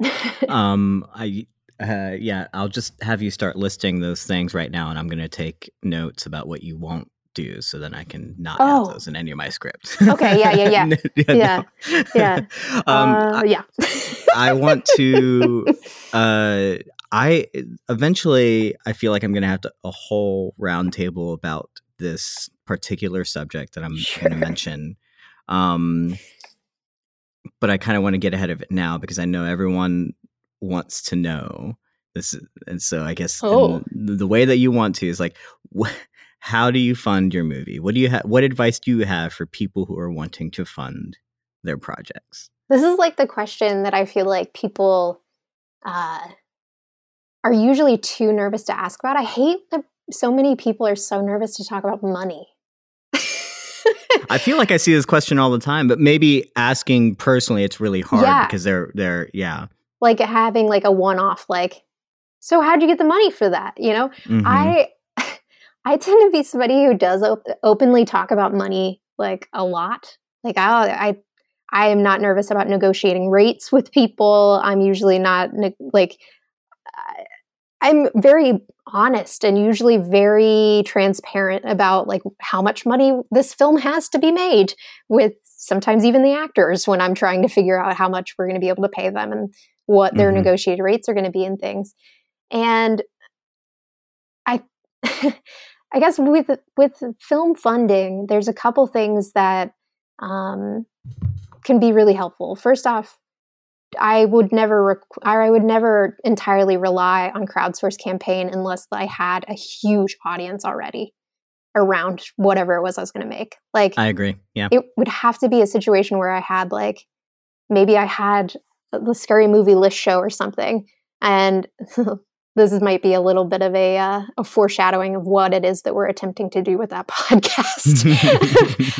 (laughs) um I uh, yeah, I'll just have you start listing those things right now, and I'm going to take notes about what you won't do so then I can not oh. have those in any of my scripts. okay, yeah, yeah, yeah. (laughs) yeah, yeah. Yeah. (laughs) Um, uh, yeah. I want to (laughs) uh I eventually I feel like I'm going to have to, a whole roundtable about this particular subject that I'm sure. going to mention. Um but I kind of want to get ahead of it now because I know everyone wants to know this, and so I guess Oh. the, the way that you want to is like, wh- how do you fund your movie? What do you have? What advice do you have for people who are wanting to fund their projects? This is like the question that I feel like people uh, are usually too nervous to ask about. I hate that so many people are so nervous to talk about money. I feel like I see this question all the time, but maybe asking personally, it's really hard Yeah. because they're they're yeah. like having like a one-off like so how'd you get the money for that you know Mhm. i i tend to be somebody who does op- openly talk about money like a lot. Like I, I i am not nervous about negotiating rates with people. I'm usually not ne- like i'm very honest and usually very transparent about like how much money this film has to be made with sometimes even the actors when i'm trying to figure out how much we're going to be able to pay them and what their Mhm. negotiated rates are going to be and things. And (laughs) i guess with with film funding there's a couple things that um, can be really helpful first off i would never requ- or i would never entirely rely on crowdsource campaign unless i had a huge audience already around whatever it was i was going to make like I agree. Yeah. it would have to be a situation where I had like maybe I had the scary movie list show or something, and (laughs) this might be a little bit of a, uh, a foreshadowing of what it is that we're attempting to do with that (laughs) podcast.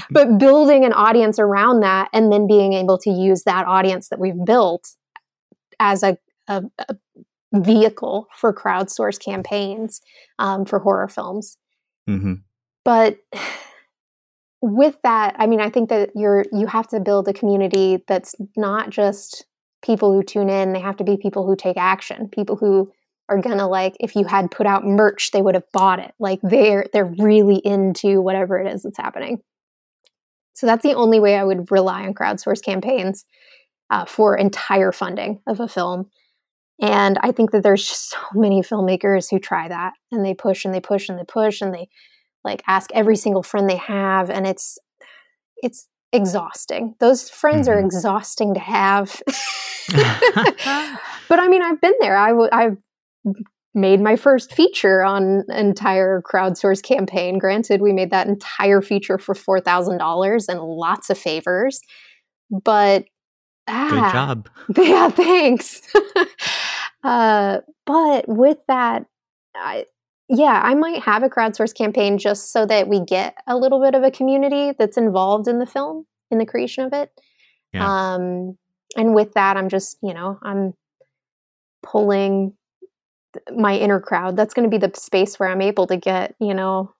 (laughs) but building an audience around that, and then being able to use that audience that we've built as a, a, a vehicle for crowdsource campaigns um, for horror films. Hmm but with that i mean i think that you're you have to build a community that's not just people who tune in. They have to be people who take action people who are gonna like if you had put out merch they would have bought it. Like they're they're really into whatever it is that's happening. So that's the only way i would rely on crowdsource campaigns uh, for entire funding of a film. And i think that there's just so many filmmakers who try that and they push and they push and they push and they like ask every single friend they have and it's it's exhausting. Those friends are Mhm. exhausting to have. (laughs) (laughs) But i mean i've been there. I w- i've made my first feature on an entire crowdsource campaign granted we made that entire feature for $4000 and lots of favors but Good ah, job. (laughs) yeah, thanks. (laughs) uh, but with that, I, yeah, I might have a crowdsource campaign just so that we get a little bit of a community that's involved in the film, in the creation of it. Yeah. Um, and with that, I'm just, you know, I'm pulling my inner crowd. That's going to be the space where I'm able to get, you know,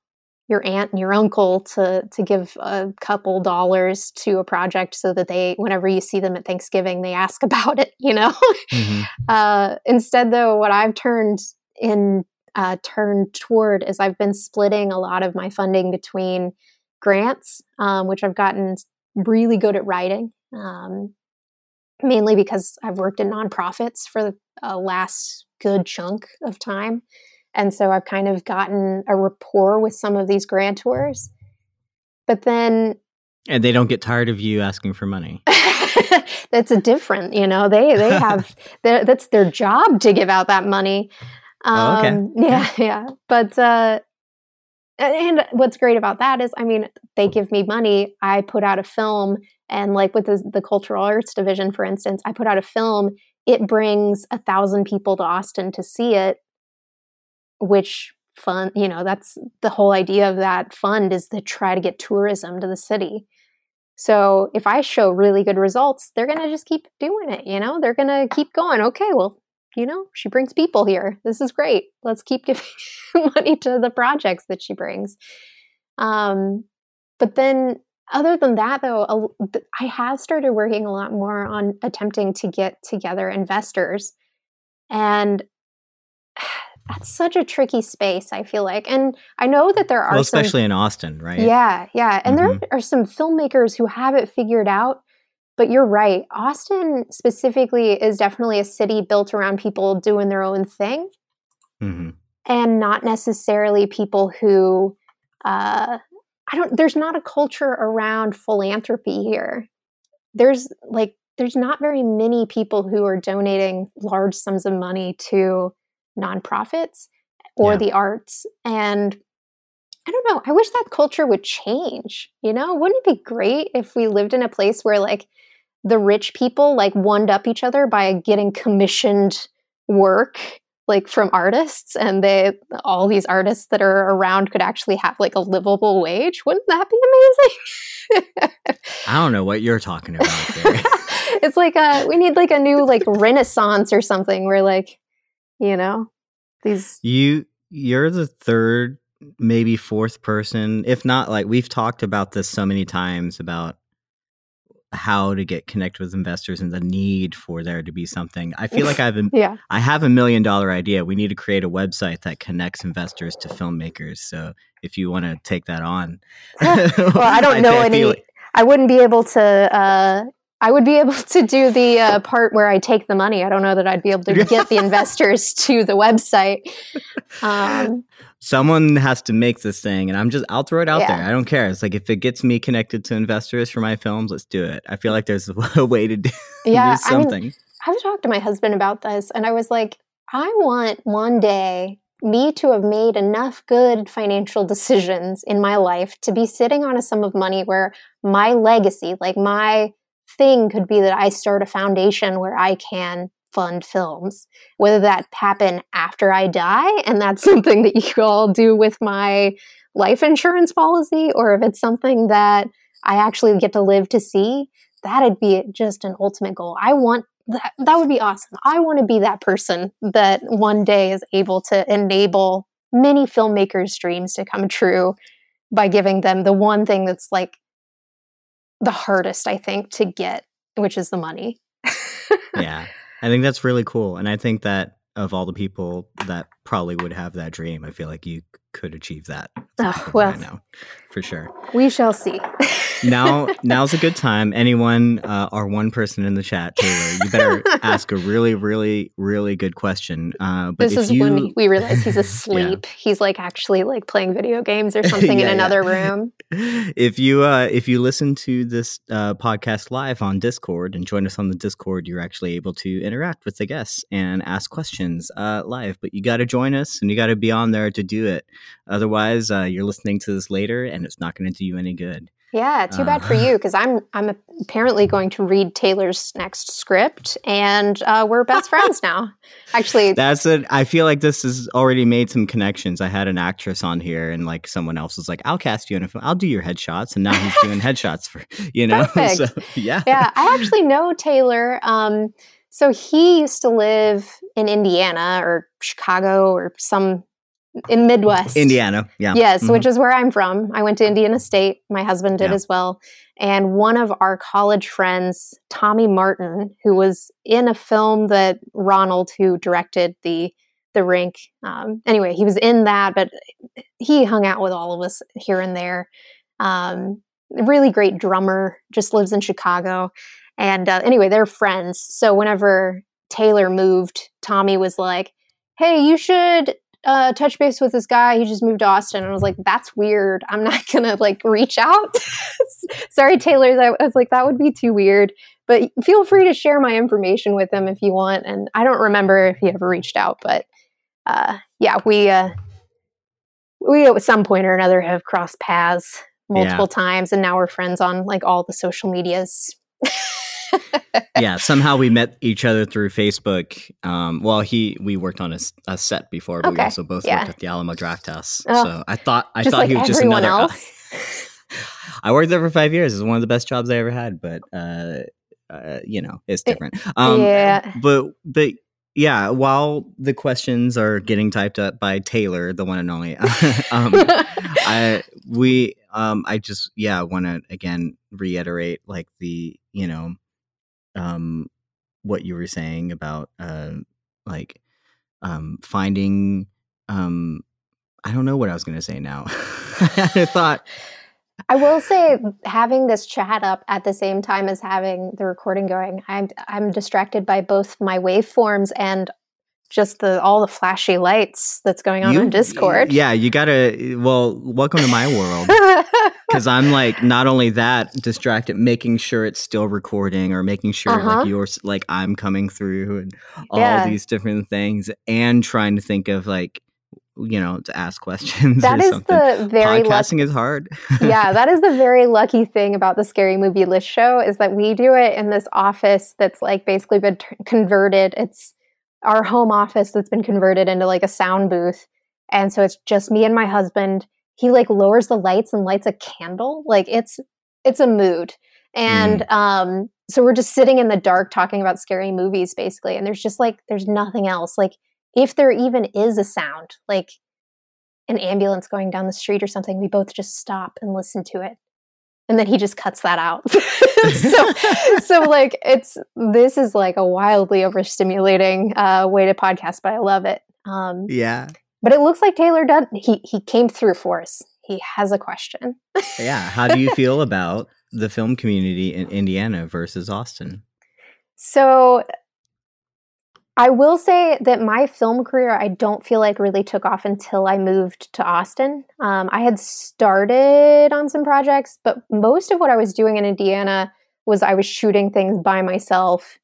your aunt and your uncle to to give a couple dollars to a project so that they whenever you see them at Thanksgiving they ask (laughs) about it you know Mhm. uh, instead though what I've turned in uh, turned toward is I've been splitting a lot of my funding between grants um, which I've gotten really good at writing um, mainly because I've worked in nonprofits for the uh, last good chunk of time and so I've kind of gotten a rapport with some of these grantors. But then And they don't get tired of you asking for money. (laughs) that's a different, you know, they they have (laughs) that's their job to give out that money. Oh, okay. Um, yeah, yeah. But uh and and what's great about that is I mean, they give me money, I put out a film and like with the, the cultural arts division for instance, I put out a film, it brings a thousand people to Austin to see it which fund you know that's the whole idea of that fund is to try to get tourism to the city. So if i show really good results they're going to just keep doing it you know? They're going to keep going. Okay well you know she brings people here. This is great. Let's keep (laughs) giving money to the projects that she brings. Um but then other than that though i have started working a lot more on attempting to get together investors. And (sighs) that's such a tricky space i feel like. And i know that there are Well, some especially in Austin, right? yeah yeah. And Mhm. there are some filmmakers who have it figured out. But you're right austin specifically is definitely a city built around people doing their own thing. Hmm and not necessarily people who uh i don't there's not a culture around philanthropy here there's like there's not very many people who are donating large sums of money to nonprofits or Yeah. the arts. And I don't know, I wish that culture would change. You know, wouldn't it be great if we lived in a place where like the rich people like one up each other by getting commissioned work like from artists and they all these artists that are around could actually have like a livable wage wouldn't that be amazing I don't know what you're talking about. (laughs) It's like a we need like a new like renaissance or something where like you know these you you're the third, maybe fourth person, if not like we've talked about this so many times about how to get connected with investors and the need for there to be something. I feel like I've a, (laughs) yeah I have a million dollar idea. We need to create a website that connects investors to filmmakers. So if you want to take that on, (laughs) (laughs) well i don't know any like- i wouldn't be able to uh I would be able (laughs) to do the uh, part where I take the money. I don't know that I'd be able to get the (laughs) investors to the website. Um, someone has to make this thing and i'm just i'll throw it out Yeah. there i don't care it's like if it gets me connected to investors for my films let's do it i feel like there's a (laughs) way to do, yeah, do I mean, I've talked to my husband about this, and I was like, I want one day me to have made enough good financial decisions in my life to be sitting on a sum of money where my legacy, like my thing, could be that I start a foundation where I can fund films, whether that happen after I die, and that's (laughs) something that you all do with my life insurance policy, or if it's something that I actually get to live to see, that'd be just an ultimate goal. I want that, that would be awesome. I want to be that person that one day is able to enable many filmmakers' dreams to come true by giving them the one thing that's like the hardest, I think, to get, which is the money. (laughs) yeah i think that's really cool and i think that of all the people that probably would have that dream i feel like you could achieve that Oh, well, right now for sure we shall see. (laughs) now now's a good time anyone uh, or one person in the chat taylor you better (laughs) ask a really really really good question uh, but this if is you when we realize he's (laughs) asleep. He's like actually like playing video games or (laughs) something Yeah, in yeah. another room. if you uh if you listen to this uh podcast live on discord and join us on the discord you're actually able to interact with the guests and ask questions uh live but you got to join us and you got to be on there to do it otherwise uh you're listening to this later and it's not going to do you any good Yeah, too bad for Uh. you because I'm I'm apparently going to read Taylor's next script, and uh, we're best friends (laughs) now. Actually, that's it i feel like this has already made some connections i had an actress on here and like someone else was like i'll cast you in a film i'll do your headshots and now he's doing (laughs) headshots for you know (laughs) Perfect. so yeah yeah, I actually know Taylor. Um, so he used to live in Indiana or Chicago or some in Midwest. indiana yeah Yes, Mhm. which is where I'm from. I went to Indiana State. My husband did Yeah. as well. And one of our college friends, Tommy Martin, who was in a film that Ronald, who directed the the rink, um, anyway, he was in that, but he hung out with all of us here and there. Um, really great drummer, just lives in Chicago. And uh, anyway, they're friends. So whenever Taylor moved, Tommy was like, "Hey, you should uh, touch base with this guy. He just moved to Austin." And I was like, "That's weird. I'm not (laughs) gonna like reach out." (laughs) Sorry, Taylor. That I was like, that would be too weird. But feel free to share my information with him if you want. And I don't remember if he ever reached out, but uh, yeah, we uh, we at some point or another have crossed paths multiple times, and now we're friends on like all the social medias. (laughs) yeah somehow we met each other through facebook um well he we worked on a set before but we also both yeah. worked at the alamo drafthouse Oh, so i thought i thought like he was just another else. (laughs) i worked there for five years it's one of the best jobs i ever had but uh, uh you know it's different um yeah. but but yeah while the questions are getting typed up by taylor the one and only (laughs) um I we um I just yeah want to again reiterate like the you know um what you were saying about uh like um finding um I don't know what I was gonna say now. (laughs) I thought I will say having this chat up at the same time as having the recording going, I'm I'm distracted by both my waveforms and just the all the flashy lights that's going on you on Discord. Yeah, you gotta well, welcome to my world. (laughs) because I'm like not only that distracted, making sure it's still recording or making sure Uh-huh. like you're like I'm coming through and all Yeah. these different things, and trying to think of like you know to ask (laughs) questions That is something. the very lucky Podcasting is hard. yeah, (laughs) that is the very lucky thing about the Scary Movie List Show is that we do it in this office that's like basically been t- converted. It's our home office that's been converted into like a sound booth, and so it's just me and my husband. He like lowers the lights and lights a candle. Like it's it's a mood, and um, so we're just sitting in the dark talking about scary movies basically. And there's just like there's nothing else. Like if there even is a sound, like an ambulance going down the street or something, we both just stop and listen to it. And then he just cuts that out. (laughs) so, so (laughs) like it's this is like a wildly overstimulating uh, way to podcast, but I love it. Um, yeah, but it looks like Taylor done. He he came through for us. He has a question. (laughs) yeah. How do you (laughs) feel about the film community in Indiana versus Austin? So I will say that my film career, I don't feel like really took off until I moved to Austin. Um, I had started on some projects, but most of what I was doing in Indiana was I was shooting things by myself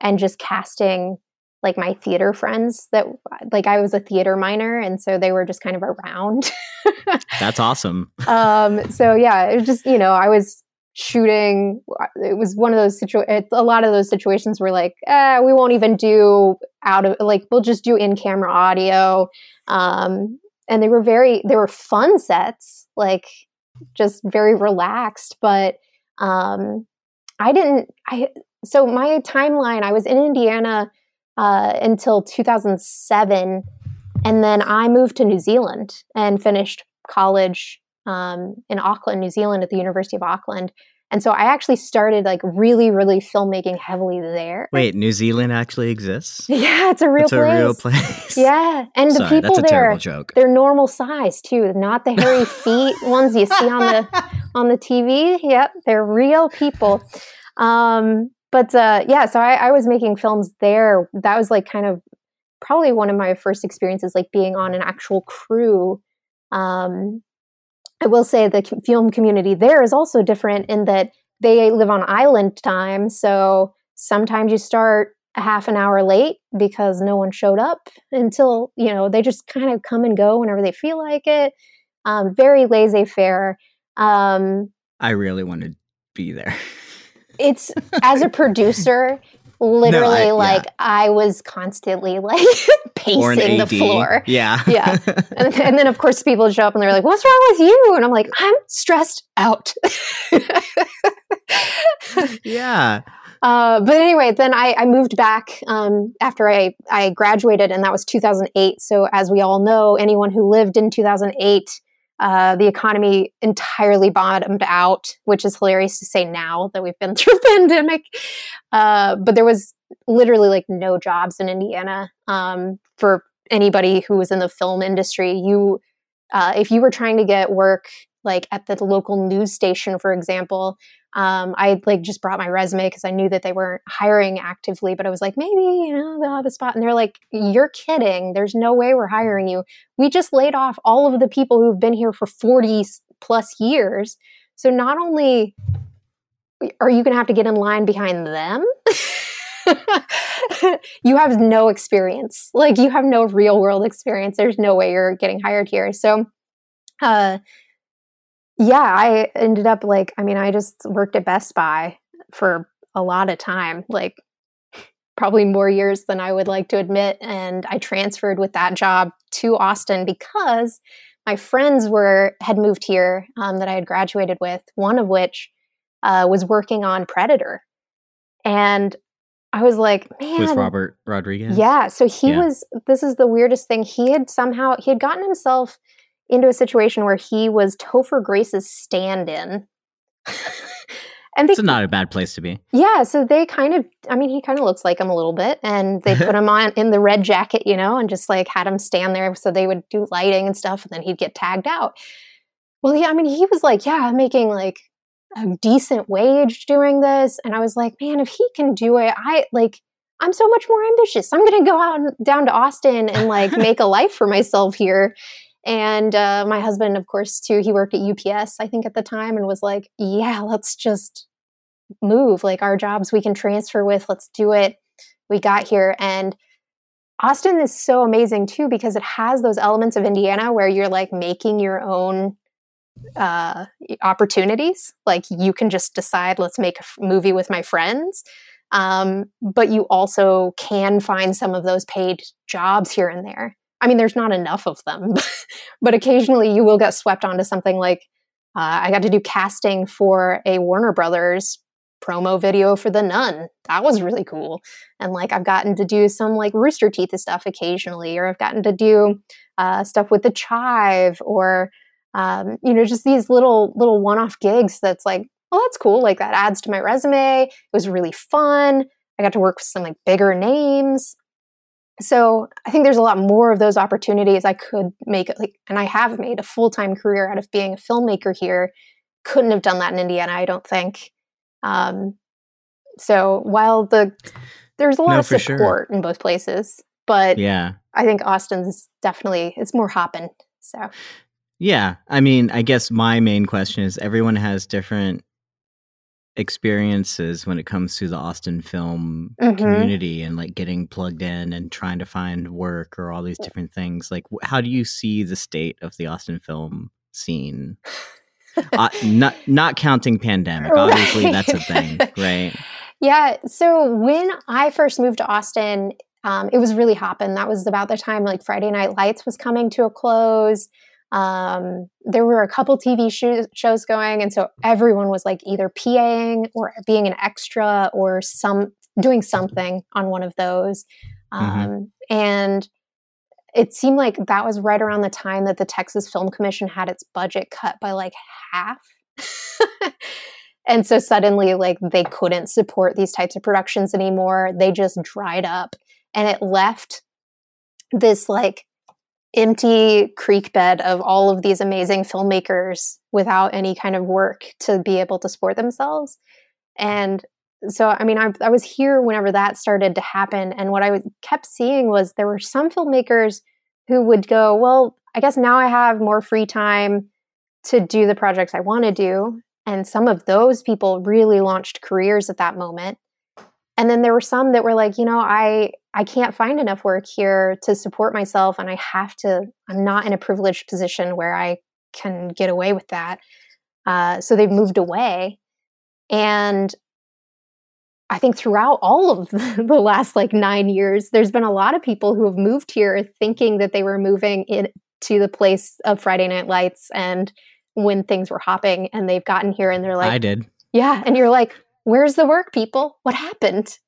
and just casting like my theater friends that like I was a theater minor and so they were just kind of around. (laughs) That's awesome. um so yeah it was just you know i was shooting it was one of those situations it- a lot of those situations were like eh, we won't even do out of like we'll just do in camera audio um and they were very they were fun sets like just very relaxed but um i didn't i so my timeline i was in indiana uh until 2007 and then i moved to new zealand and finished college um, in Auckland, New Zealand, at the University of Auckland. And so I actually started like really, really filmmaking heavily there. Wait, New Zealand actually exists? (laughs) Yeah, it's a real it's a place. real place. Yeah, and the people a there, they're normal size too, not the hairy (laughs) feet ones you see on the on the TV. Yep, they're real people. Um, but uh, yeah, so I, I was making films there. That was like kind of probably one of my first experiences, like being on an actual crew. Um, I will say the film community there is also different in that they live on island time. So sometimes you start a half an hour late because no one showed up until, you know, they just kind of come and go whenever they feel like it. Um, very laissez faire. Um, I really want to be there. (laughs) it's as a producer, (laughs) literally yeah. like I was constantly like (laughs) pacing the floor. Yeah. Yeah. And, and then, of course, people show up and they're like, What's wrong with you? And I'm like, I'm stressed out. (laughs) yeah. Uh, but anyway, then I, I moved back um, after I, I graduated, and that was 2008. So, as we all know, anyone who lived in 2008, uh, the economy entirely bottomed out, which is hilarious to say now that we've been (laughs) through a pandemic. Uh, but there was literally like no jobs in Indiana um, for anybody who was in the film industry. You, uh, if you were trying to get work, like at the local news station, for example, um, I like just brought my resume because I knew that they weren't hiring actively, but I was like, maybe you know they'll have a spot, and they're like, "You're kidding! There's no way we're hiring you. We just laid off all of the people who've been here for forty plus years. So not only are you going to have to get in line behind them." (laughs) you have no experience like you have no real world experience there's no way you're getting hired here so uh yeah, I ended up like, I mean, I just worked at Best Buy for a lot of time, like probably more years than I would like to admit. And I transferred with that job to Austin because my friends were had moved here um, that I had graduated with. One of which uh, was working on Predator, and I was like, man, With Robert Rodriguez. yeah. So he Yeah. was, this is the weirdest thing. He had somehow, he had gotten himself into a situation where he was Topher Grace's stand in. (laughs) and they, It's not a bad place to be. yeah, so they kind of, I mean, he kind of looks like him a little bit. And they put him on in the red jacket, you know, and just like had him stand there so they would do lighting and stuff. And then he'd get tagged out. Well, yeah, I mean, he was like, yeah, I'm making like a decent wage doing this. And I was like, man, if he can do it, I like, I'm so much more ambitious. I'm going to go out and down to Austin and like (laughs) make a life for myself here. And uh, my husband, of course, too, he worked at UPS, I think, at the time, and was like, yeah, let's just move. Like our jobs we can transfer with, let's do it. We got here. And Austin is so amazing too because it has those elements of Indiana where you're like making your own uh, opportunities. Like you can just decide, let's make a f- movie with my friends. Um, but you also can find some of those paid jobs here and there. I mean, there's not enough of them, (laughs) but occasionally you will get swept onto something like uh, I got to do casting for a Warner Brothers promo video for The Nun. That was really cool. And like I've gotten to do some like Rooster Teeth stuff occasionally, or I've gotten to do uh, stuff with the Chive, or um, you know, just these little little one off gigs. That's like, oh, that's cool. Like that adds to my resume. It was really fun. I got to work with some like bigger names. So I think there's a lot more of those opportunities I could make like and I have made a full-time career out of being a filmmaker here. Couldn't have done that in Indiana, I don't think. Um, so while the there's a lot No, of support in both places, but Yeah. I think Austin's definitely it's more hopping. So Yeah. I mean, I guess my main question is everyone has different experiences when it comes to the Austin film Mhm. community and like getting plugged in and trying to find work or all these different things. Like, how do you see the state of the Austin film scene? uh, (laughs) not not counting pandemic. Obviously, that's a thing, right? Yeah. So when I first moved to Austin, um, it was really hopping. That was about the time like Friday Night Lights was coming to a close. Um, there were a couple TV shows, shows going, and so everyone was like either PAing or being an extra or some doing something on one of those. Um, And it seemed like that was right around the time that the Texas Film Commission had its budget cut by like half. (laughs) and so suddenly like they couldn't support these types of productions anymore. They just dried up and it left this like empty creek bed of all of these amazing filmmakers without any kind of work to be able to support themselves. And so, I mean, I, I was here whenever that started to happen. And what I was- kept seeing was there were some filmmakers who would go, Well, I guess now I have more free time to do the projects I want to do. And some of those people really launched careers at that moment. And then there were some that were like, you know, I I can't find enough work here to support myself and I have to I'm not in a privileged position where I can get away with that. Uh, so they've moved away. And I think throughout all of (laughs) the last like nine years, there's been a lot of people who have moved here thinking that they were moving in to the place of Friday Night Lights and when things were hopping, and they've gotten here and they're like, I did. yeah, and you're like, where's the work, people? What happened?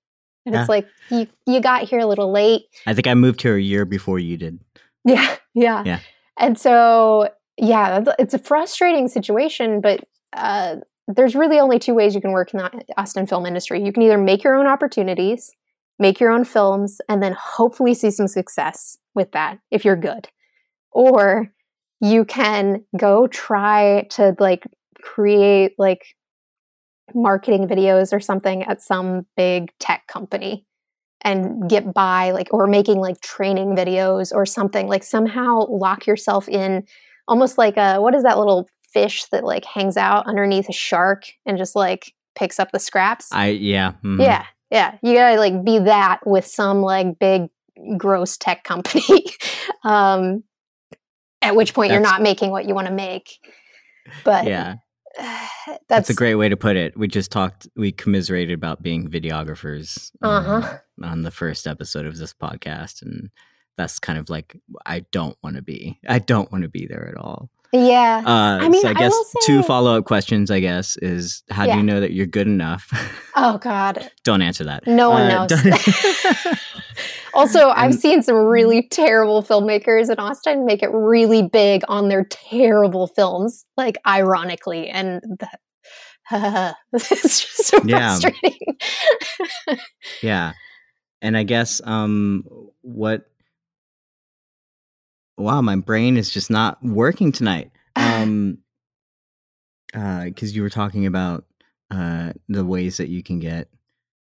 And Yeah. it's like you you got here a little late. I think I moved here a year before you did. Yeah, (laughs) yeah, Yeah. And so, yeah, it's- it's a frustrating situation, but uh, there's really only two ways you can work in the Austin film industry. You can either make your own opportunities, make your own films, and then hopefully see some success with that if you're good, or you can go try to like create like marketing videos or something at some big tech company and get by like or making like training videos or something like somehow lock yourself in almost like a what is that little fish that like hangs out underneath a shark and just like picks up the scraps I yeah. mhm. yeah yeah you gotta like be that with some like big gross tech company (laughs) um at which point you're not making what you want to make but Yeah. That's, (sighs) That's a great way to put it. We just talked, we commiserated about being videographers um, Uh-huh. on the first episode of this podcast. And that's kind of like, I don't want to be. I don't want to be there at all. yeah Uh, mean, so I I guess two follow up questions, I guess, is how do Yeah. you know that you're good enough? oh god (laughs) don't answer that. No one Uh, knows. (laughs) (laughs) Also, I've And- seen some really terrible filmmakers in Austin make it really big on their terrible films, like ironically, and that (laughs) it's just so Yeah. frustrating. (laughs) yeah. And I guess, um, what, wow, my brain is just not working tonight. Um, (laughs) uh, cause you were talking about, uh, the ways that you can get,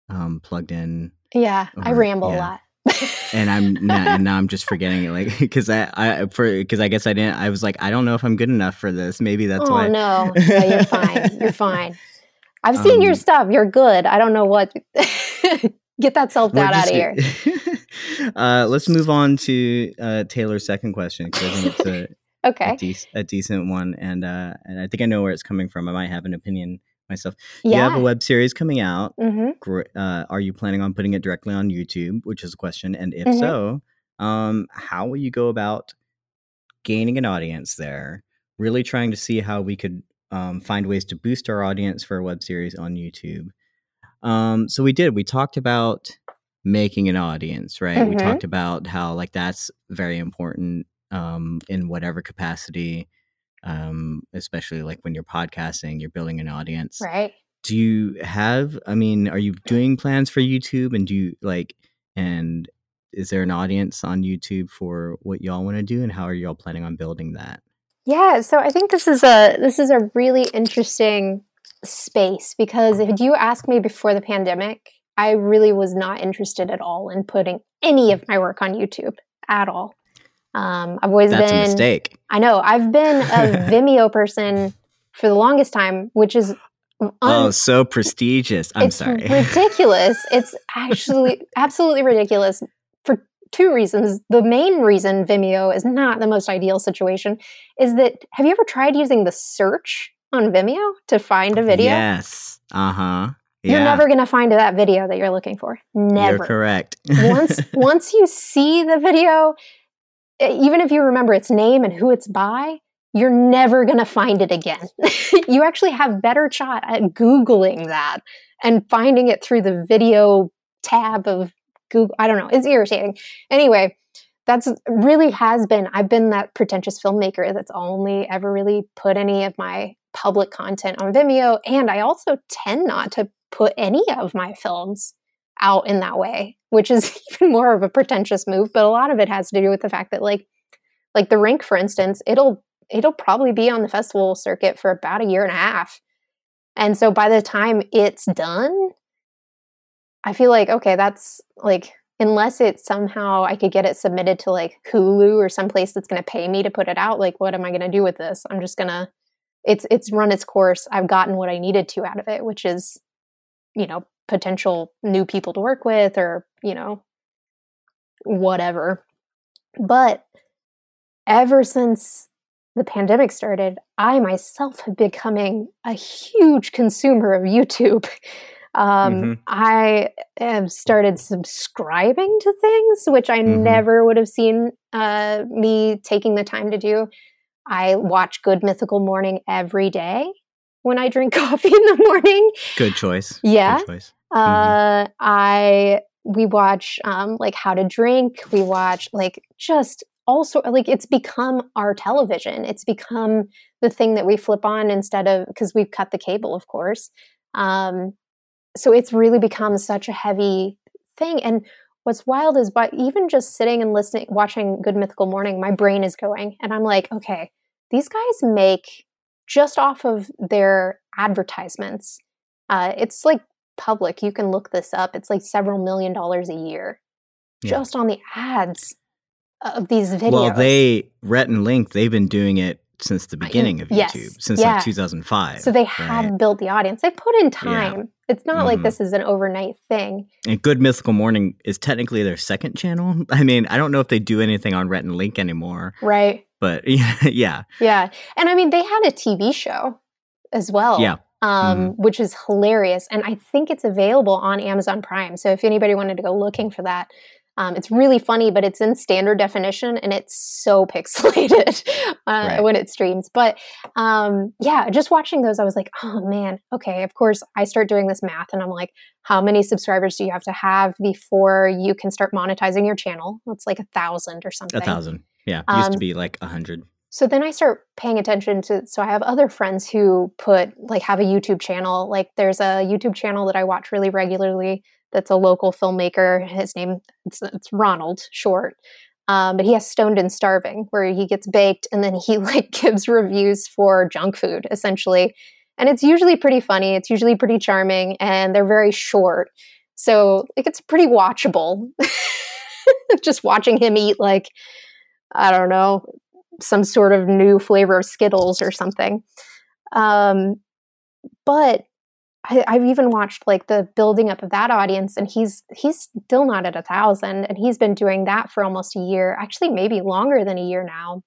um, plugged in. yeah, I ramble a lot. And I'm not, and now I'm just forgetting it, like (laughs) because I, I for because I guess I didn't. I was like, I don't know if I'm good enough for this. Maybe that's oh, why. no, (laughs) no, you're fine. You're fine. I've seen um, your stuff. You're good. I don't know what. (laughs) Get that self doubt out of here. uh, let's move on to uh, Taylor's second question because I think it's a okay a, de- a, decent one, and uh, and I think I know where it's coming from. I might have an opinion myself. Yeah. You have a web series coming out. Mm-hmm. Uh, are you planning on putting it directly on YouTube? Which is a question, and if mm-hmm. so, um, how will you go about gaining an audience there? Really trying to see how we could um, find ways to boost our audience for a web series on YouTube. Um, so we did. We talked about making an audience, right? Mm-hmm. We talked about how like that's very important um, in whatever capacity, um, especially like when you're podcasting, you're building an audience, right? Do you have? I mean, are you doing plans for YouTube? And do you like? And is there an audience on YouTube for what y'all want to do? And how are y'all planning on building that? Yeah, so I think this is a this is a really interesting space because if you ask me before the pandemic, I really was not interested at all in putting any of my work on YouTube at all. Um, I've always That's been a mistake. I know I've been a (laughs) Vimeo person for the longest time, which is un- oh so prestigious. I'm it's sorry, (laughs) ridiculous. it's actually absolutely ridiculous for two reasons. The main reason Vimeo is not the most ideal situation is that have you ever tried using the search on Vimeo to find a video? Yes. Uh huh. Yeah. You're never going to find that video that you're looking for. Never. You're correct. (laughs) once once you see the video, even if you remember its name and who it's by, you're never going to find it again. (laughs) you actually have better shot at googling that and finding it through the video tab of Google. I don't know. It's irritating. Anyway, that's really has been I've been that pretentious filmmaker that's only ever really put any of my public content on Vimeo and I also tend not to put any of my films out in that way, which is (laughs) even more of a pretentious move, but a lot of it has to do with the fact that like like the rink for instance, it'll it'll probably be on the festival circuit for about a year and a half. And so by the time it's done, I feel like okay, that's like unless it's somehow I could get it submitted to like Hulu or someplace that's going to pay me to put it out, like what am I going to do with this? I'm just going to it's it's run its course. I've gotten what I needed to out of it, which is you know, potential new people to work with or, you know, whatever. But ever since the pandemic started, I myself have becoming a huge consumer of YouTube. Um, mm-hmm. I have started subscribing to things, which I mm-hmm. never would have seen uh, me taking the time to do. I watch Good Mythical Morning every day when I drink (laughs) coffee in the morning. Good choice. Yeah. Good choice. Uh, mm-hmm. I we watch um, like How to Drink. We watch like just all also like it's become our television. It's become the thing that we flip on instead of because we've cut the cable, of course. Um, so it's really become such a heavy thing. And what's wild is, but even just sitting and listening, watching Good Mythical Morning, my brain is going, and I'm like, okay, these guys make just off of their advertisements. Uh, it's like public. You can look this up. It's like several million dollars a year yeah. just on the ads of these videos. Well, they Rhett and Link, they've been doing it since the beginning of yes. YouTube, since yeah. like 2005. So they have right? built the audience. They put in time. Yeah. It's not mm-hmm. like this is an overnight thing. And Good Mythical Morning is technically their second channel. (laughs) I mean, I don't know if they do anything on Rhett and Link anymore. Right. But (laughs) yeah. Yeah. And I mean, they had a TV show as well. Yeah um, mm-hmm. which is hilarious. And I think it's available on Amazon Prime. So if anybody wanted to go looking for that, um, it's really funny, but it's in standard definition and it's so (laughs) pixelated uh, right. when it streams. But um, yeah, just watching those, I was like, oh man, okay. Of course, I start doing this math and I'm like, how many subscribers do you have to have before you can start monetizing your channel? It's like a thousand or something. A thousand. Yeah. Used um, to be like a hundred. So then I start paying attention to so I have other friends who put like have a YouTube channel. Like there's a YouTube channel that I watch really regularly that's a local filmmaker. His name it's, it's Ronald Short. Um, but he has Stoned and Starving, where he gets baked and then he (laughs) like gives reviews for junk food, essentially. And it's usually pretty funny. It's usually pretty charming, and they're very short, so like it's pretty watchable. (laughs) just watching him eat like I don't know some sort of new flavor of Skittles or something. Um, but I, have even watched like the building up of that audience, and he's he's still not at a thousand, and he's been doing that for almost a year, actually maybe longer than a year now.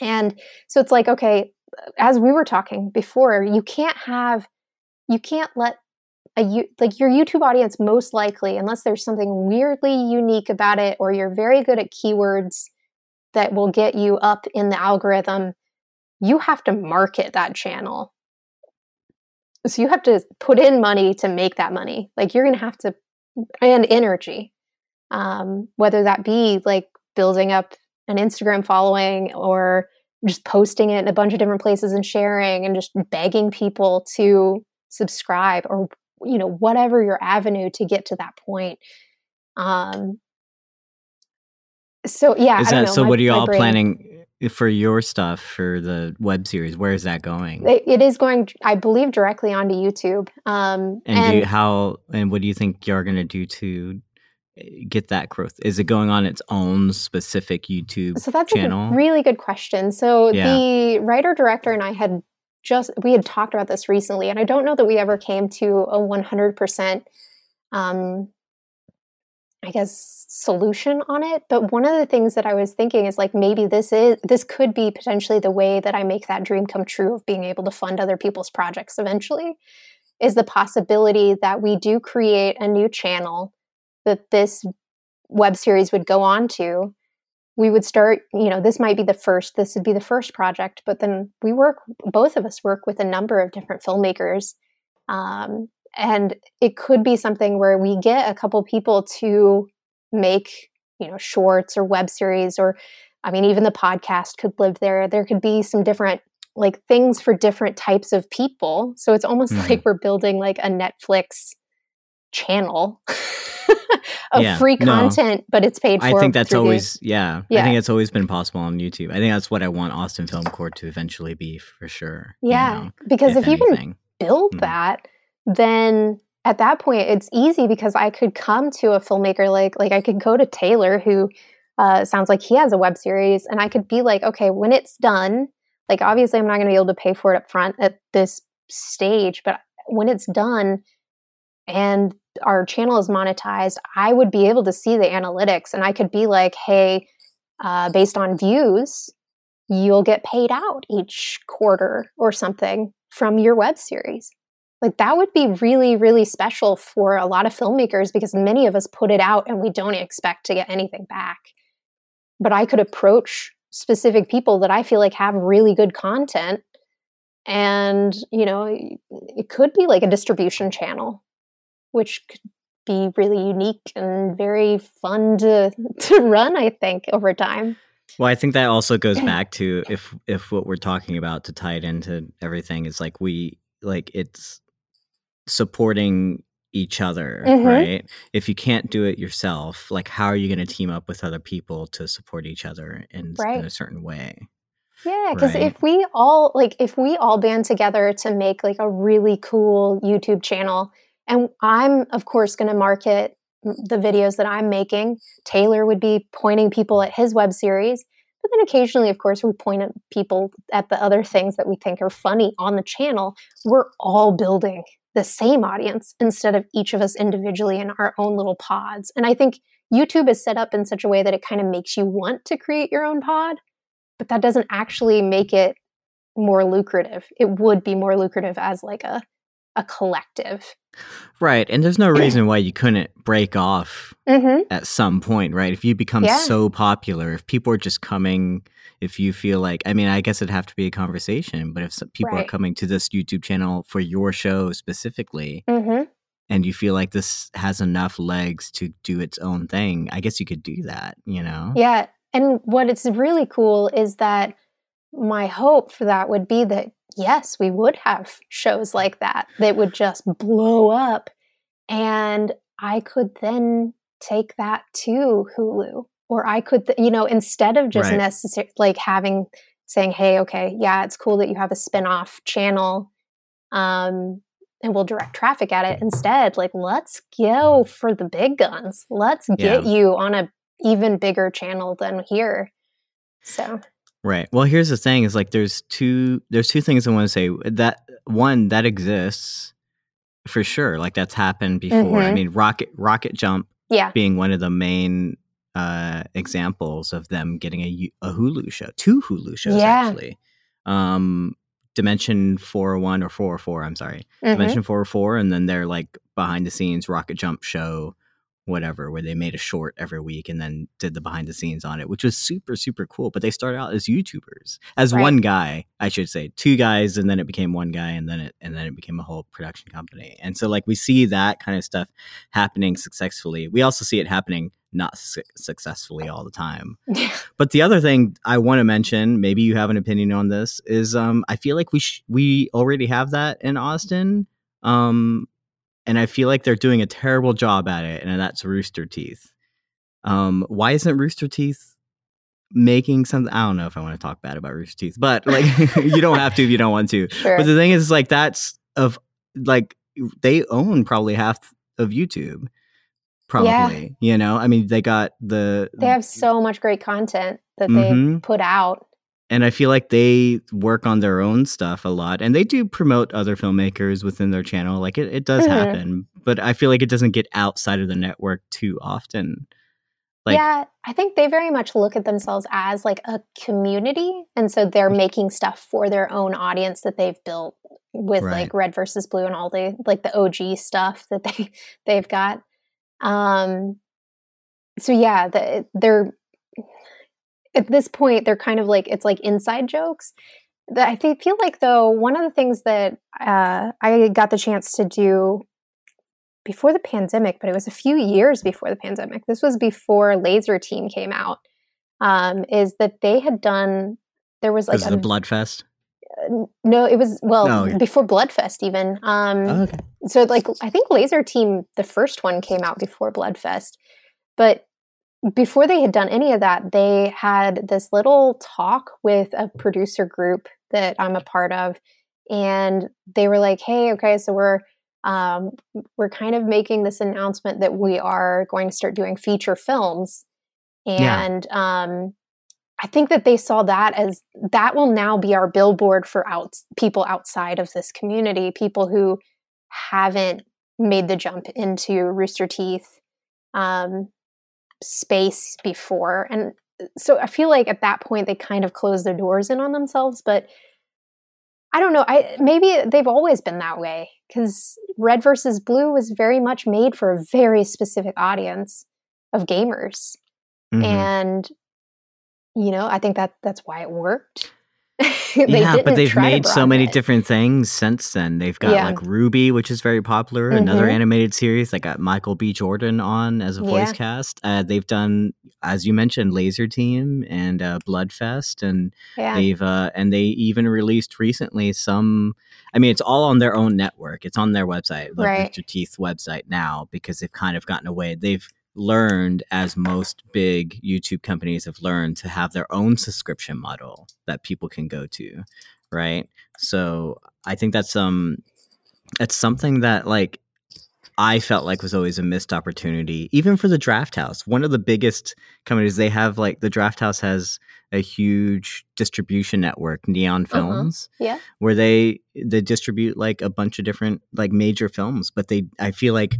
And so it's like, okay, as we were talking before, you can't have, you can't let a you like your YouTube audience most likely, unless there's something weirdly unique about it, or you're very good at keywords that will get you up in the algorithm, you have to market that channel. So you have to put in money to make that money. Like you're going to have to, and energy, um, whether that be like building up an Instagram following or just posting it in a bunch of different places and sharing and just begging people to subscribe or you know whatever your avenue to get to that point um so yeah is that know, so my, what are you all brain, planning for your stuff for the web series? Where is that going? It, it is going i believe directly onto youtube um and, and you, how and what do you think you're going to do to eh, get that growth? Is it going on its own specific youtube so that's channel? a really good question. So yeah. the writer director and i had just we had talked about this recently and i don't know that we ever came to a 100% um, I guess solution on it. But one of the things that I was thinking is like maybe this is this could be potentially the way that I make that dream come true of being able to fund other people's projects eventually is the possibility that we do create a new channel that this web series would go on to. We would start, you know, this might be the first, this would be the first project, but then we work, both of us work with a number of different filmmakers um, and it could be something where we get a couple people to make you know shorts or web series or i mean even the podcast could live there there could be some different like things for different types of people so it's almost (laughs) mm-hmm. like we're building like a netflix channel (laughs) of yeah, free content no. but it's paid for i think that's always yeah, yeah, i think it's always been possible on youtube i think that's what i want austin film Court to eventually be for sure yeah you know, because if, if you can build mm-hmm. that then at that point it's easy because I could come to a filmmaker like like I could go to Taylor who uh, sounds like he has a web series and I could be like, okay, when it's done, like obviously I'm not going to be able to pay for it up front at this stage, but when it's done and our channel is monetized, I would be able to see the analytics and I could be like, hey, uh, based on views, you'll get paid out each quarter or something from your web series. Like that would be really, really special for a lot of filmmakers because many of us put it out and we don't expect to get anything back. But I could approach specific people that I feel like have really good content. And, you know, it could be like a distribution channel, which could be really unique and very fun to, (laughs) to run, I think, over time. Well, I think that also goes (clears throat) back to if if what we're talking about to tie it into everything is like we like it's supporting each other, mm-hmm. right? If you can't do it yourself, like how are you going to team up with other people to support each other in, right. in a certain way? Yeah, because right? if we all like if we all band together to make like a really cool YouTube channel, and I'm of course going to market the videos that I'm making, Taylor would be pointing people at his web series. But then occasionally, of course, we point at people at the other things that we think are funny on the channel. We're all building the same audience instead of each of us individually in our own little pods. And I think YouTube is set up in such a way that it kind of makes you want to create your own pod, but that doesn't actually make it more lucrative. It would be more lucrative as like a a collective. Right. And there's no reason why you couldn't break off mm-hmm. at some point, right? If you become yeah. so popular, if people are just coming if you feel like i mean i guess it'd have to be a conversation but if people right. are coming to this youtube channel for your show specifically mm-hmm. and you feel like this has enough legs to do its own thing i guess you could do that you know yeah and what it's really cool is that my hope for that would be that yes we would have shows like that that would just blow up and i could then take that to hulu or I could, th- you know, instead of just right. necessarily like having saying, "Hey, okay, yeah, it's cool that you have a spin-off channel, um, and we'll direct traffic at it." Instead, like, let's go for the big guns. Let's get yeah. you on a even bigger channel than here. So Right. Well, here's the thing: is like there's two there's two things I want to say. That one that exists for sure. Like that's happened before. I Mhm. mean, Rocket RocketJump yeah, being one of the main uh, examples of them getting a, a Hulu show, two Hulu shows Yeah. actually. Um, Dimension 401 or 404, I'm sorry. Mhm. Dimension 404, and then their like behind the scenes RocketJump show, whatever, where they made a short every week and then did the behind the scenes on it, which was super, super cool. But they started out as YouTubers, as Right. one guy, I should say, two guys, and then it became one guy, and then it and then it became a whole production company. And so like we see that kind of stuff happening successfully. We also see it happening not su- successfully all the time. (laughs) But the other thing I want to mention, maybe you have an opinion on this, is um, I feel like we sh- we already have that in Austin, um, and I feel like they're doing a terrible job at it, and that's Rooster Teeth. Um, why isn't Rooster Teeth making something? I don't know if I want to talk bad about Rooster Teeth, but like (laughs) (laughs) you don't have to if you don't want to. sure. But the thing is, like that's of like they own probably half of YouTube. Probably, you know. I mean, they got the they have so much great content that Mhm. they put out. And I feel like they work on their own stuff a lot, and they do promote other filmmakers within their channel. Like it, it does Mhm. happen, but I feel like it doesn't get outside of the network too often. Like, yeah, I think they very much look at themselves as like a community, and so they're Mm. making stuff for their own audience that they've built with Right. like Red versus Blue and all the like the OG stuff that they they've got. Um, so yeah, the, they're at this point they're kind of like it's like inside jokes. That I thi- feel like though one of the things that uh, I got the chance to do before the pandemic, but it was a few years before the pandemic. This was before Laser Team came out. Um, is that they had done? There was like this a, Bloodfest. no, it was well Oh, before Bloodfest even. Um, Oh, okay. so like I think Laser Team, the first one came out before Bloodfest, but before they had done any of that, they had this little talk with a producer group that I'm a part of, and they were like, "Hey, okay, so we're." Um, we're kind of making this announcement that we are going to start doing feature films Yeah. and um, I think that they saw that as that will now be our billboard for out people outside of this community, people who haven't made the jump into Rooster Teeth um, space before, and so I feel like at that point they kind of closed their doors in on themselves. But I don't know. I maybe they've always been that way because Red versus Blue was very much made for a very specific audience of gamers Mhm. and you know i think that that's why it worked (laughs) yeah, but they've made so many it. different things since then. They've got Yeah. like RWBY, which is very popular, another Mhm. animated series. They got Michael B. Jordan on as a voice Yeah. cast. Uh, they've done, as you mentioned, Laser Team and uh, Bloodfest, and yeah they've uh, and they even released recently some. I mean, it's all on their own network. It's on their website, the Right. Rooster Teeth website now, because they've kind of gotten away. They've learned, as most big YouTube companies have learned, to have their own subscription model that people can go to, right? So I think that's um, it's something that like I felt like was always a missed opportunity, even for the Drafthouse. One of the biggest companies they have, like the Drafthouse has a huge distribution network, Neon Uh-huh. Films, Yeah. where they they distribute like a bunch of different like major films. But they, I feel like,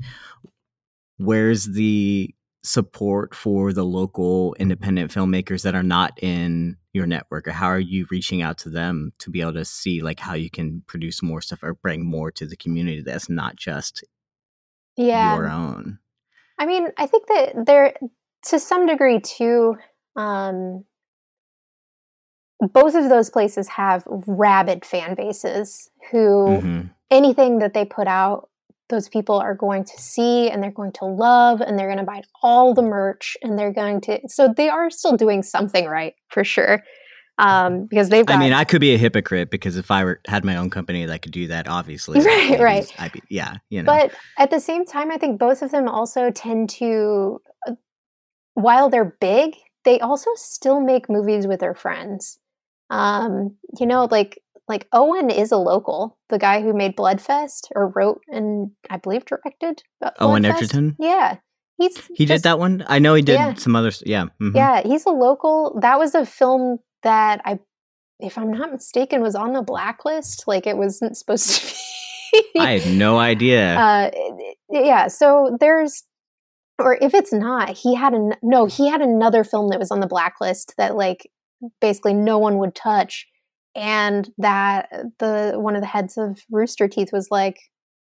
where's the support for the local independent filmmakers that are not in your network? Or how are you reaching out to them to be able to see like how you can produce more stuff or bring more to the community that's not just yeah. your own? I mean i think that there to some degree too um both of those places have rabid fan bases who Mhm. anything that they put out those people are going to see and they're going to love and they're going to buy all the merch and they're going to so they are still doing something right for sure. Um because they've got I mean, I could be a hypocrite because if I were had my own company that could do that, obviously, (laughs) Right, maybe right. I'd be, yeah, you know, but at the same time i think both of them also tend to uh, while they're big they also still make movies with their friends. Um you know like like owen is a local the guy who made bloodfest or wrote and i believe directed uh, Owen Bloodfest. Egerton? yeah He's He just- did that one. I know he did Yeah. some others. Yeah. mhm. Yeah, he's a local. That was a film that I, if I'm not mistaken, was on the blacklist. Like it wasn't supposed to be. I had no idea. (laughs) uh, yeah. So there's, or if it's not, he had an no. He had another film that was on the blacklist that like basically no one would touch, and that the one of the heads of Rooster Teeth was like,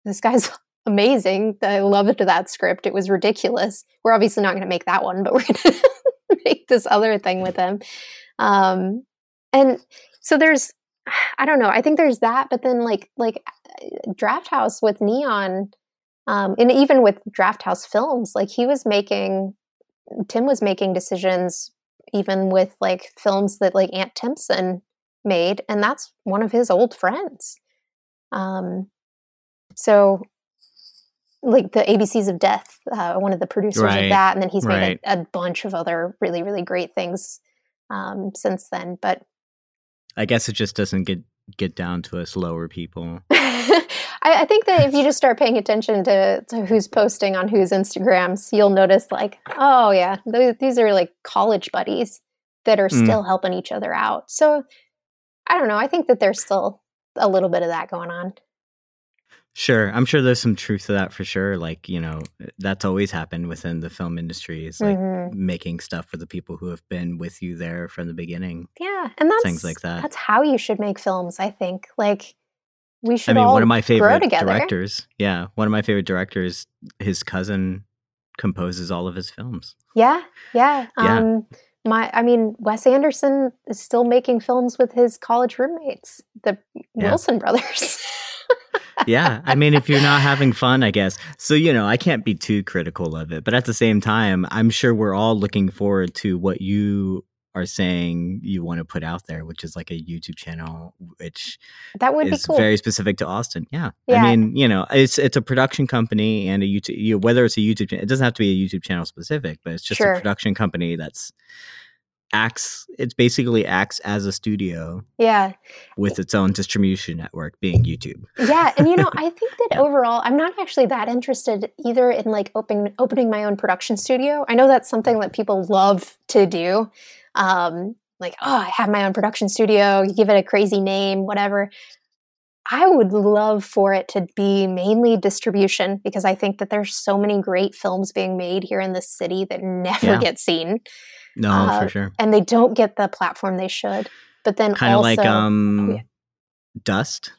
"This guy's." (laughs) Amazing. I loved that script. It was ridiculous. We're obviously not going to make that one, but (laughs) we're going to make this other thing with him. Um, and so there's, (sighs) I don't know. I think there's that, but then like like Drafthouse with Neon, um, and even with Drafthouse films, like he was making, Tim was making decisions even with like films that like Ant Timpson made, and that's one of his old friends. Um, so like the ABCs of Death, uh, one of the producers Right, of that, and then he's made right. a, a bunch of other really really great things um, since then. But I guess it just doesn't get get down to us lower people. (laughs) I, I think that if you just start paying attention to, to who's posting on whose Instagrams, you'll notice like, oh yeah, those, these are like college buddies that are Mm. still helping each other out. So I don't know. I think that there's still a little bit of that going on. Sure, I'm sure there's some truth to that for sure. Like you know, that's always happened within the film industry. Is like Mhm. making stuff for the people who have been with you there from the beginning. Yeah, and that's Things like that. That's how you should make films. I think like we should. I mean, all one of my favorite directors. Yeah, one of my favorite directors. His cousin composes all of his films. Yeah, yeah. Yeah. Um, my, I mean, Wes Anderson is still making films with his college roommates, the Yeah. Wilson brothers. (laughs) yeah i mean if you're not having fun i guess so you know i can't be too critical of it but at the same time i'm sure we're all looking forward to what you are saying you want to put out there which is like a youtube channel which that would be cool. very specific to austin yeah. Yeah. i mean you know it's it's a production company and a youtube you, whether it's a youtube it doesn't have to be a youtube channel specific but it's just Sure. a production company that's acts it's basically acts as a studio yeah, with its own distribution network being youtube yeah, and you know, I think (laughs) that Yeah. overall, I'm not actually that interested either in like opening opening my own production studio. I know that's something mm. that people love to do. Um, like, oh, I have my own production studio. You give it a crazy name, whatever. I would love for it to be mainly distribution because I think that there's so many great films being made here in this city that never Yeah. get seen, no Uh, for sure and they don't get the platform they should. But then kind of like um oh, yeah. dust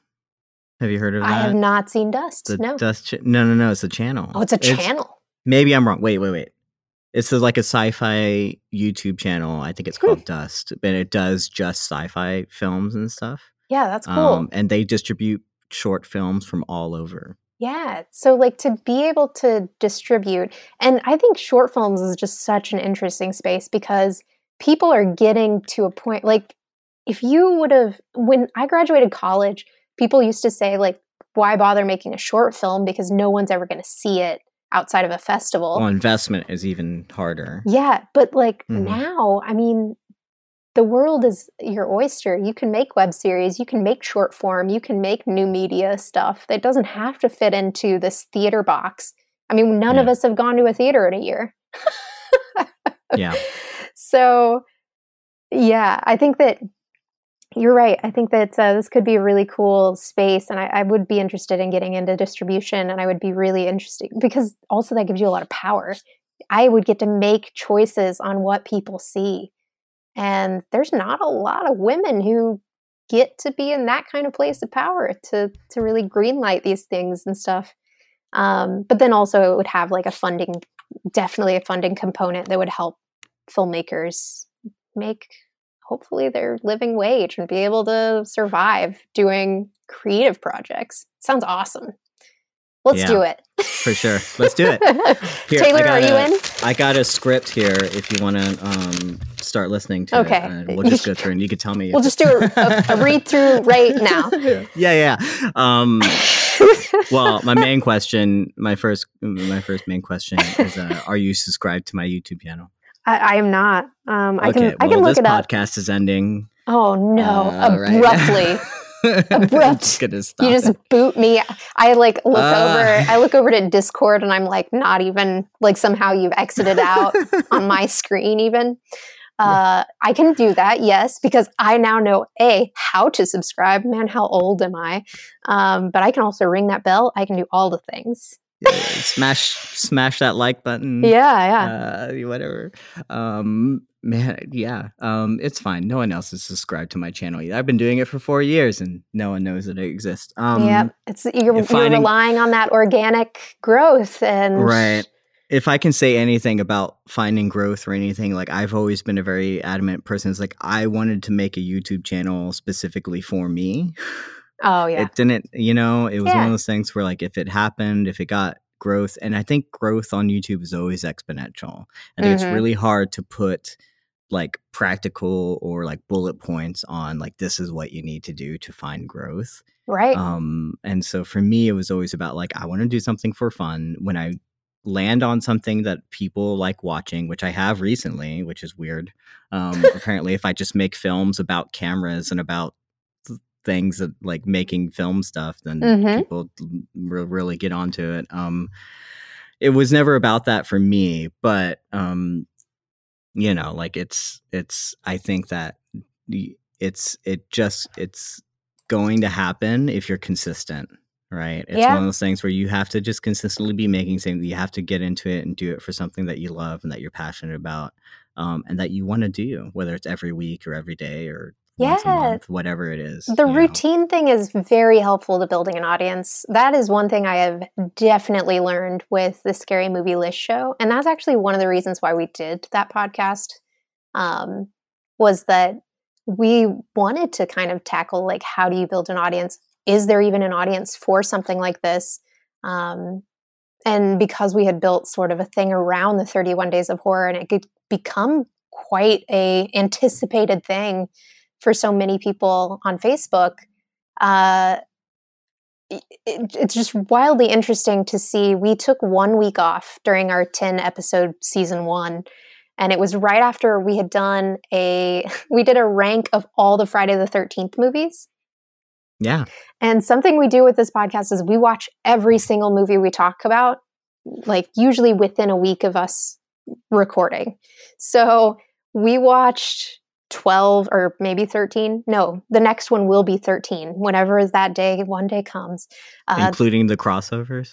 have you heard of that I have not seen Dust. the no. dust ch- no no no it's a channel Oh, it's a channel. maybe i'm wrong wait wait wait it's like a sci-fi youtube channel i think it's Hmm. called dust but it does just sci-fi films and stuff Yeah, that's cool. um and they distribute short films from all over yeah. So, like, to be able to distribute, and I think short films is just such an interesting space because people are getting to a point, like, if you would have, when I graduated college, people used to say, like, why bother making a short film because no one's ever going to see it outside of a festival. well investment is even harder Yeah, but like Mhm. now, I mean, the world is your oyster. You can make web series, you can make short form, you can make new media stuff that doesn't have to fit into this theater box. I mean, none of us have gone to a theater in a year. yeah (laughs) So, yeah, I think that you're right. I think that uh, this could be a really cool space, and I, I would be interested in getting into distribution. And I would be really interested because also that gives you a lot of power. I would get to make choices on what people see, and there's not a lot of women who get to be in that kind of place of power to to really greenlight these things and stuff. Um, but then also it would have like a funding, definitely a funding component that would help filmmakers make hopefully their living wage and be able to survive doing creative projects. Sounds awesome. Let's Yeah, do it. for sure let's do it (laughs) Here, Taylor, are you a- in? I got a script here if you want to um, start listening to Okay. it. And (laughs) we'll just go through and you can tell me. We'll just do a, a, a (laughs) read through right now. yeah, yeah. Um, well, my main question, my first, my first main question is: uh, Are you subscribed to my YouTube channel? I, I am not. Um, I okay, can I well, can look this it up. podcast is ending. Oh no! Uh, right. Abruptly. (laughs) abrupt. gonna stop you just it. boot me. I like look Ah. over. I look over to Discord, and I'm like, not even like somehow you've exited out (laughs) on my screen. Even uh, I can do that, yes, because I now know a how to subscribe. Man, how old am I? Um, but I can also ring that bell. I can do all the things. Yeah, yeah, smash smash that like button. Yeah, yeah. uh, whatever. Um, man, yeah. Um, it's fine. No one else is subscribed to my channel yet. I've been doing it for four years, and no one knows that it exists. Um, yep. It's you're, you're relying on that organic growth and Right. If I can say anything about finding growth or anything, like I've always been a very adamant person. It's like I wanted to make a YouTube channel specifically for me. (laughs) Oh yeah. It didn't, you know, it was one of those things where like if it happened, if it got growth, and I think growth on YouTube is always exponential. I think it's Mhm. really hard to put like practical or like bullet points on like this is what you need to do to find growth. right. Um, and so for me, it was always about like, I want to do something for fun. When I land on something that people like watching, which I have recently, which is weird. Um, (laughs) apparently, if I just make films about cameras and about things that like making film stuff, then Mhm. people will really get onto it. Um, it was never about that for me, but um, you know, like it's it's. I think that it's it just it's going to happen if you're consistent right it's Yeah. one of those things where you have to just consistently be making something you have to get into it and do it for something that you love and that you're passionate about um, and that you want to do whether it's every week or every day or Yeah. month whatever it is The you know. routine thing is very helpful to building an audience. That is one thing I have definitely learned with the Scary Movie List show. And that's actually one of the reasons why we did that podcast. Um, was that we wanted to kind of tackle like how do you build an audience? Is there even an audience for something like this? Um, and because we had built sort of a thing around the 31 days of horror and it could become quite a anticipated thing for so many people on Facebook, uh, it, it- it's just wildly interesting to see. We took one week off during our 10 episode season one. And it was right after we had done a, (laughs) we did a rank of all the Friday the 13th movies. yeah And something we do with this podcast is we watch every single movie we talk about, like usually within a week of us recording. So we watched 12 or maybe 13. No, the next one will be 13 whenever that day, one day comes. Uh, including the crossovers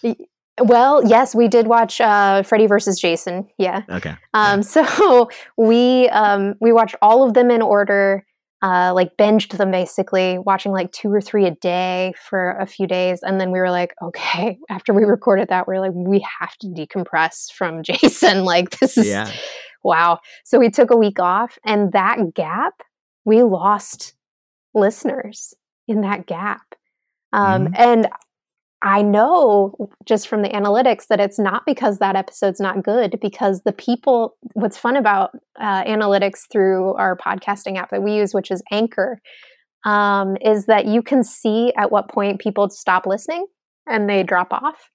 well, yes, we did watch uh, Freddy versus Jason. Yeah. okay Um, (laughs) so we um, we watched all of them in order, uh, like binged them basically, watching like two or three a day for a few days, and then we were like, okay. (laughs) After we recorded that, we are like, we have to decompress from (laughs) Jason. Like this is yeah wow. So we took a week off, and that gap, we lost listeners in that gap. Um, And I know just from the analytics that it's not because that episode's not good, because the people, what's fun about uh, analytics through our podcasting app that we use, which is Anchor, um, is that you can see at what point people stop listening and they drop off.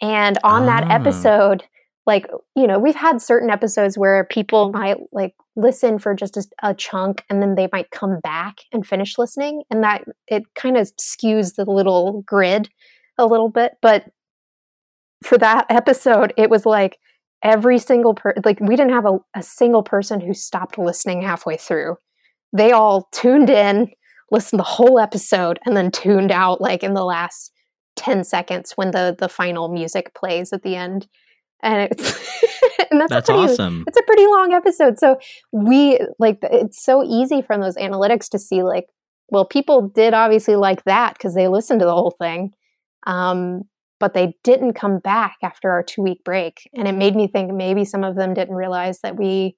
And on that Ah. episode, like, you know, we've had certain episodes where people might like listen for just a, a chunk and then they might come back and finish listening. And that it kind of skews the little grid a little bit. But for that episode, it was like every single per like we didn't have a, a single person who stopped listening halfway through. They all tuned in, listened the whole episode, and then tuned out like in the last 10 seconds when the the final music plays at the end. And it's (laughs) and that's, that's a pretty, awesome it's a pretty long episode. So we like it's so easy from those analytics to see like, well, people did obviously like that because they listened to the whole thing. Um, but they didn't come back after our two week break. And it made me think maybe some of them didn't realize that we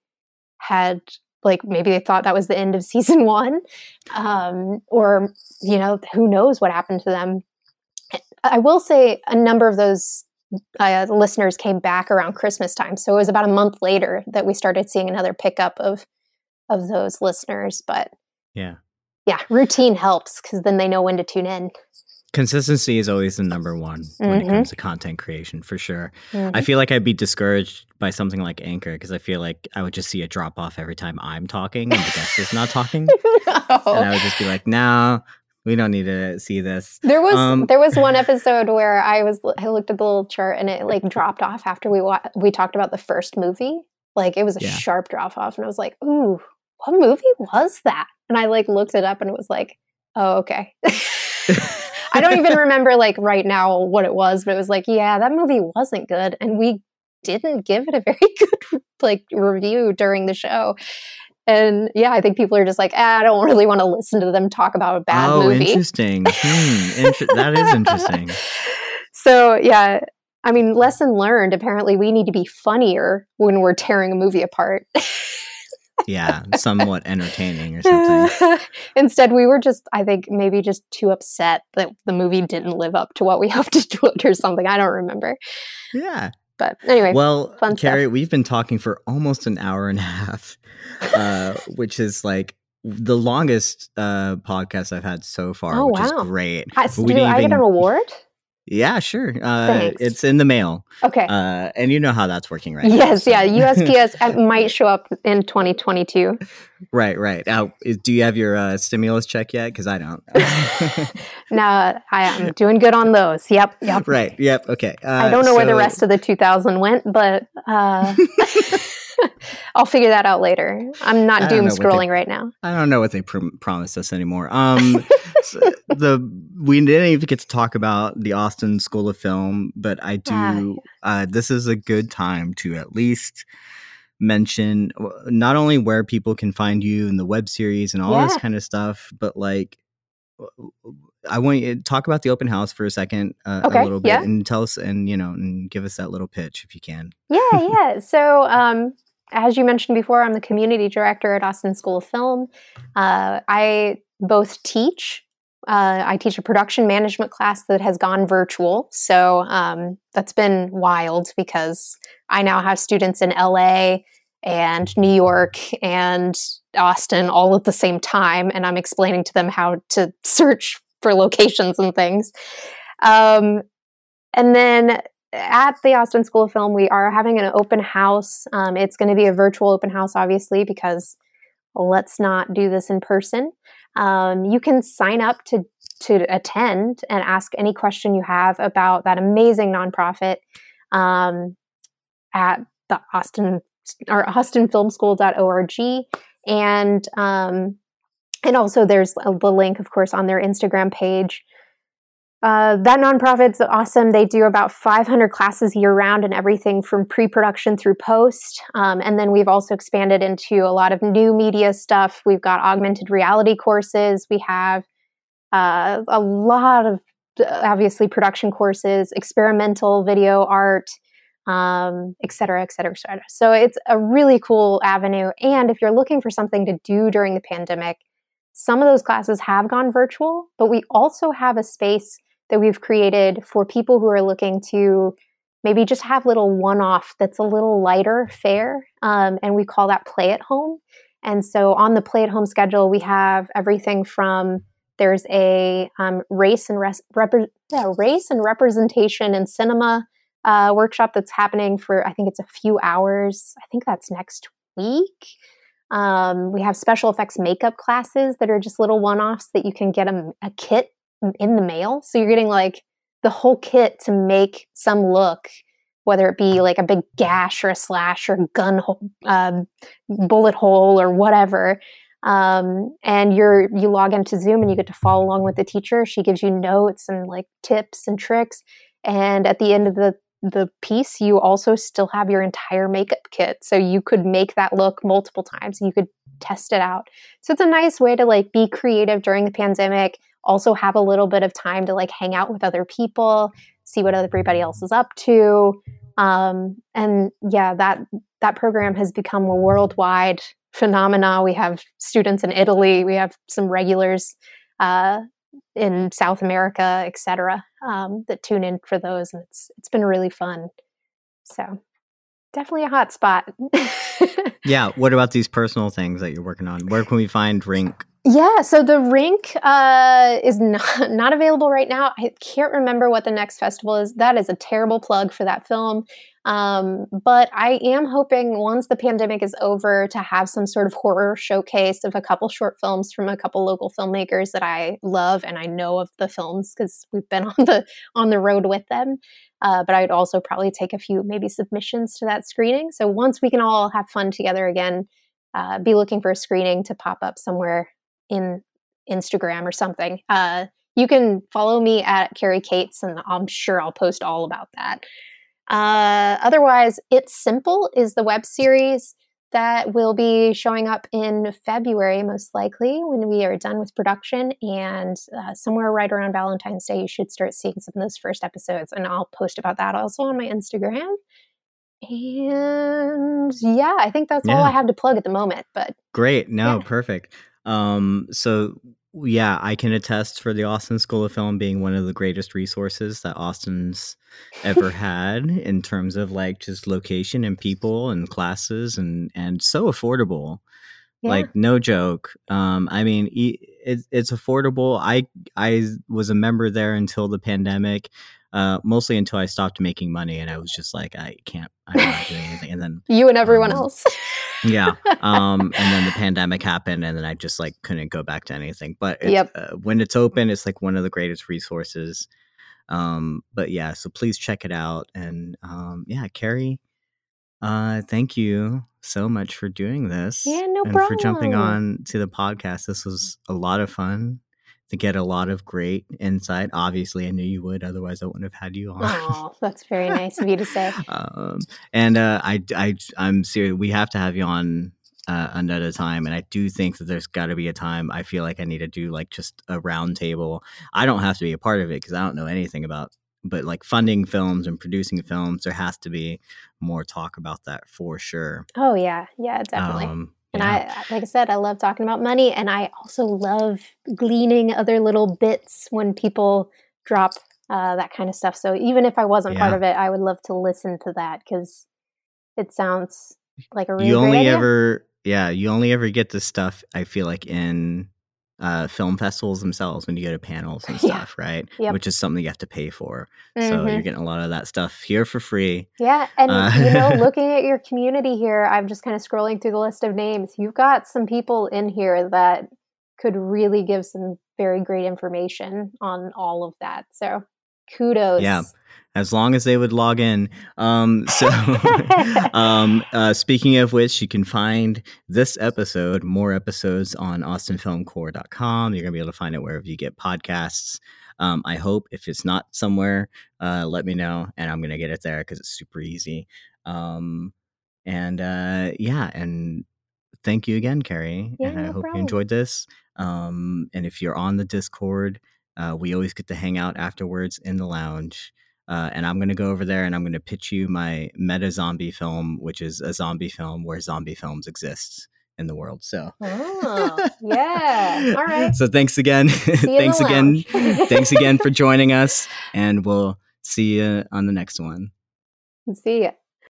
had like maybe they thought that was the end of (laughs) season one. Um, or, you know, who knows what happened to them. I will say a number of those uh, listeners came back around Christmas time. So it was about a month later that we started seeing another pickup of of those listeners. But yeah yeah, routine helps because then they know when to tune in. consistency is always the number one when it comes to content creation for sure I Mhm. feel like I'd be discouraged by something like Anchor because I feel like I would just see a drop off every time I'm talking and the guest is not talking. (laughs) And I would just be like, no, We don't need to see this. There was um, there was one (laughs) episode where I was I looked at the little chart and it like dropped off after we wa- we talked about the first movie. Like it was a yeah. sharp drop off, and I was like, "Ooh, what movie was that?" And I like looked it up, and it was like, "Oh, okay." (laughs) I don't even (laughs) remember like right now what it was, but it was like, yeah, that movie wasn't good, and we didn't give it a very good like review during the show. And yeah, I think people are just like, ah, I don't (laughs) really want to listen to them talk about a bad oh, movie. interesting. (laughs) hmm, inter- that is interesting. so yeah, I mean, lesson learned. Apparently, we need to be funnier when we're tearing a movie apart. yeah, somewhat entertaining or something. (laughs) Instead, we were just, I think, maybe just too upset that the movie didn't live up to what we hoped it would or something. I don't remember. Yeah. But anyway, well, Carrie, stuff. we've been talking for almost an hour and a half, uh, (laughs) which is like the longest uh, podcast I've had so far, oh, which wow. is great. I, do I get an award? Yeah, sure. Uh, it's in the mail. Okay. Uh, and you know how that's working, right? Yes, now, so. yeah. (laughs) USPS might show up in 2022. Right, right. Now, do you have your uh, stimulus check yet? Because I don't. (laughs) (laughs) no, I am doing good on those. Yep, yep. Right, yep. Okay. I don't know so... where the rest of the 2000 went, but. (laughs) I'll figure that out later. I'm not doom scrolling they, right now. I don't know what they pr- promised us anymore. Um, (laughs) so the we didn't even get to talk about the Austin School of Film, but I do. Ah. Uh, this is a good time to at least mention not only where people can find you in the web series and all yeah. this kind of stuff, but like I want you to talk about the open house for a second, uh, okay, a little bit, yeah. and tell us and you know and give us that little pitch if you can. Yeah, (laughs) yeah. So um, as you mentioned before, I'm the community director at Austin School of Film. Uh, I both teach. Uh, I teach a production management class that has gone virtual. So um, that's been wild because I now have students in LA and New York and Austin all at the same time. And I'm explaining to them how to search for locations and things. Um, and then at the Austin School of Film, we are having an open house. Um, it's going to be a virtual open house, obviously, because let's not do this in person. Um, you can sign up to to attend and ask any question you have about that amazing nonprofit um, at the Austin or austinfilmschool.org and um, and also there's the link, of course, on their Instagram page. Uh, that nonprofit's awesome. They do about 500 classes year round and everything from pre production through post. Um, and then we've also expanded into a lot of new media stuff. We've got augmented reality courses. We have uh, a lot of obviously production courses, experimental video art, um, et cetera, et cetera, et cetera. So it's a really cool avenue. And if you're looking for something to do during the pandemic, some of those classes have gone virtual, but we also have a space that we've created for people who are looking to maybe just have little one off that's a little lighter fare. Um, and we call that play at home. And so on the play at home schedule, we have everything from there's a um, race and res- yeah, race and representation in cinema uh, workshop that's happening for I think it's a few hours. I think that's next week. Um, we have special effects makeup classes that are just little one offs that you can get a, a kit in the mail. So you're getting like the whole kit to make some look, whether it be like a big gash or a slash or gun hole, um, bullet hole or whatever. Um, and you're you log into Zoom and you get to follow along with the teacher. She gives you notes and like tips and tricks. And at the end of the the piece, you also still have your entire makeup kit. So you could make that look multiple times. You could test it out. So it's a nice way to like be creative during the pandemic, also have a little bit of time to like hang out with other people, see what everybody else is up to. Um, and yeah, that that program has become a worldwide phenomena. We have students in Italy, we have some regulars uh, in South America, etc., um, that tune in for those, and it's it's been really fun. So definitely a hot spot. (laughs) yeah. What about these personal things that you're working on? Where can we find Rink Yeah, so the rink uh, is not, (laughs) not available right now. I can't remember what the next festival is. That is a terrible plug for that film. Um, but I am hoping once the pandemic is over to have some sort of horror showcase of a couple short films from a couple local filmmakers that I love and I know of the films because we've been (laughs) on the on the road with them. Uh, but I'd also probably take a few maybe submissions to that screening. So once we can all have fun together again, uh, be looking for a screening to pop up somewhere in Instagram or something. Uh, you can follow me at Carrie Cates, and I'm sure I'll post all about that. Uh, otherwise, It's Simple is the web series that will be showing up in February, most likely, when we are done with production. And uh, somewhere right around Valentine's Day, you should start seeing some of those first episodes. And I'll post about that also on my Instagram. And yeah, I think that's yeah. all I have to plug at the moment. But great. No, yeah. perfect. Um, so yeah, I can attest for the Austin School of Film being one of the greatest resources that Austin's ever (laughs) had in terms of like just location and people and classes and and so affordable. Yeah. Like no joke. Um, I mean, it, it's affordable. I I was a member there until the pandemic. Uh, mostly until I stopped making money, and I was just like, I can't, I'm not doing (laughs) anything. And then you and everyone um, else. (laughs) yeah. Um, and then the (laughs) pandemic happened, and then I just like couldn't go back to anything. But yep. uh, when it's open, it's like one of the greatest resources. Um, but yeah, so please check it out. And um, yeah, Carrie, uh, thank you so much for doing this. Yeah, no and problem. for jumping on to the podcast. This was a lot of fun to get a lot of great insight. Obviously, I knew you would, otherwise, I wouldn't have had you on. Oh, (laughs) that's very nice of you to say. um, and uh, I, I, I'm serious. We have to have you on uh, another time, and I do think that there's got to be a time. I feel like I need to do like just a roundtable. I don't have to be a part of it because I don't know anything about. But like funding films and producing films, there has to be more talk about that for sure. Oh yeah, yeah, definitely. Um, and yeah. I, like I said, I love talking about money, and I also love gleaning other little bits when people drop uh, that kind of stuff. So even if I wasn't yeah. part of it, I would love to listen to that because it sounds like a really you only ever yeah you only ever get this stuff. I feel like in uh, film festivals themselves when you go to panels and (laughs) stuff, yeah. right? Yep. Which is something you have to pay for. Mm-hmm. So you're getting a lot of that stuff here for free. Yeah. And, uh, you know, (laughs) looking at your community here, I'm just kind of scrolling through the list of names. You've got some people in here that could really give some very great information on all of that. So kudos. Yeah as long as they would log in. Um, so, (laughs) um, uh, speaking of which, you can find this episode, more episodes on austinfilmcore.com. You're going to be able to find it wherever you get podcasts. Um, I hope if it's not somewhere, uh, let me know and I'm going to get it there because it's super easy. Um, and uh, yeah, and thank you again, Carrie. Yeah, and I no hope problem. you enjoyed this. Um, and if you're on the Discord, uh, we always get to hang out afterwards in the lounge. Uh, and I'm going to go over there and I'm going to pitch you my meta zombie film, which is a zombie film where zombie films exist in the world. So, oh, (laughs) yeah. All right. So, thanks again. thanks again. (laughs) thanks again for joining us. And we'll see you on the next one. See ya.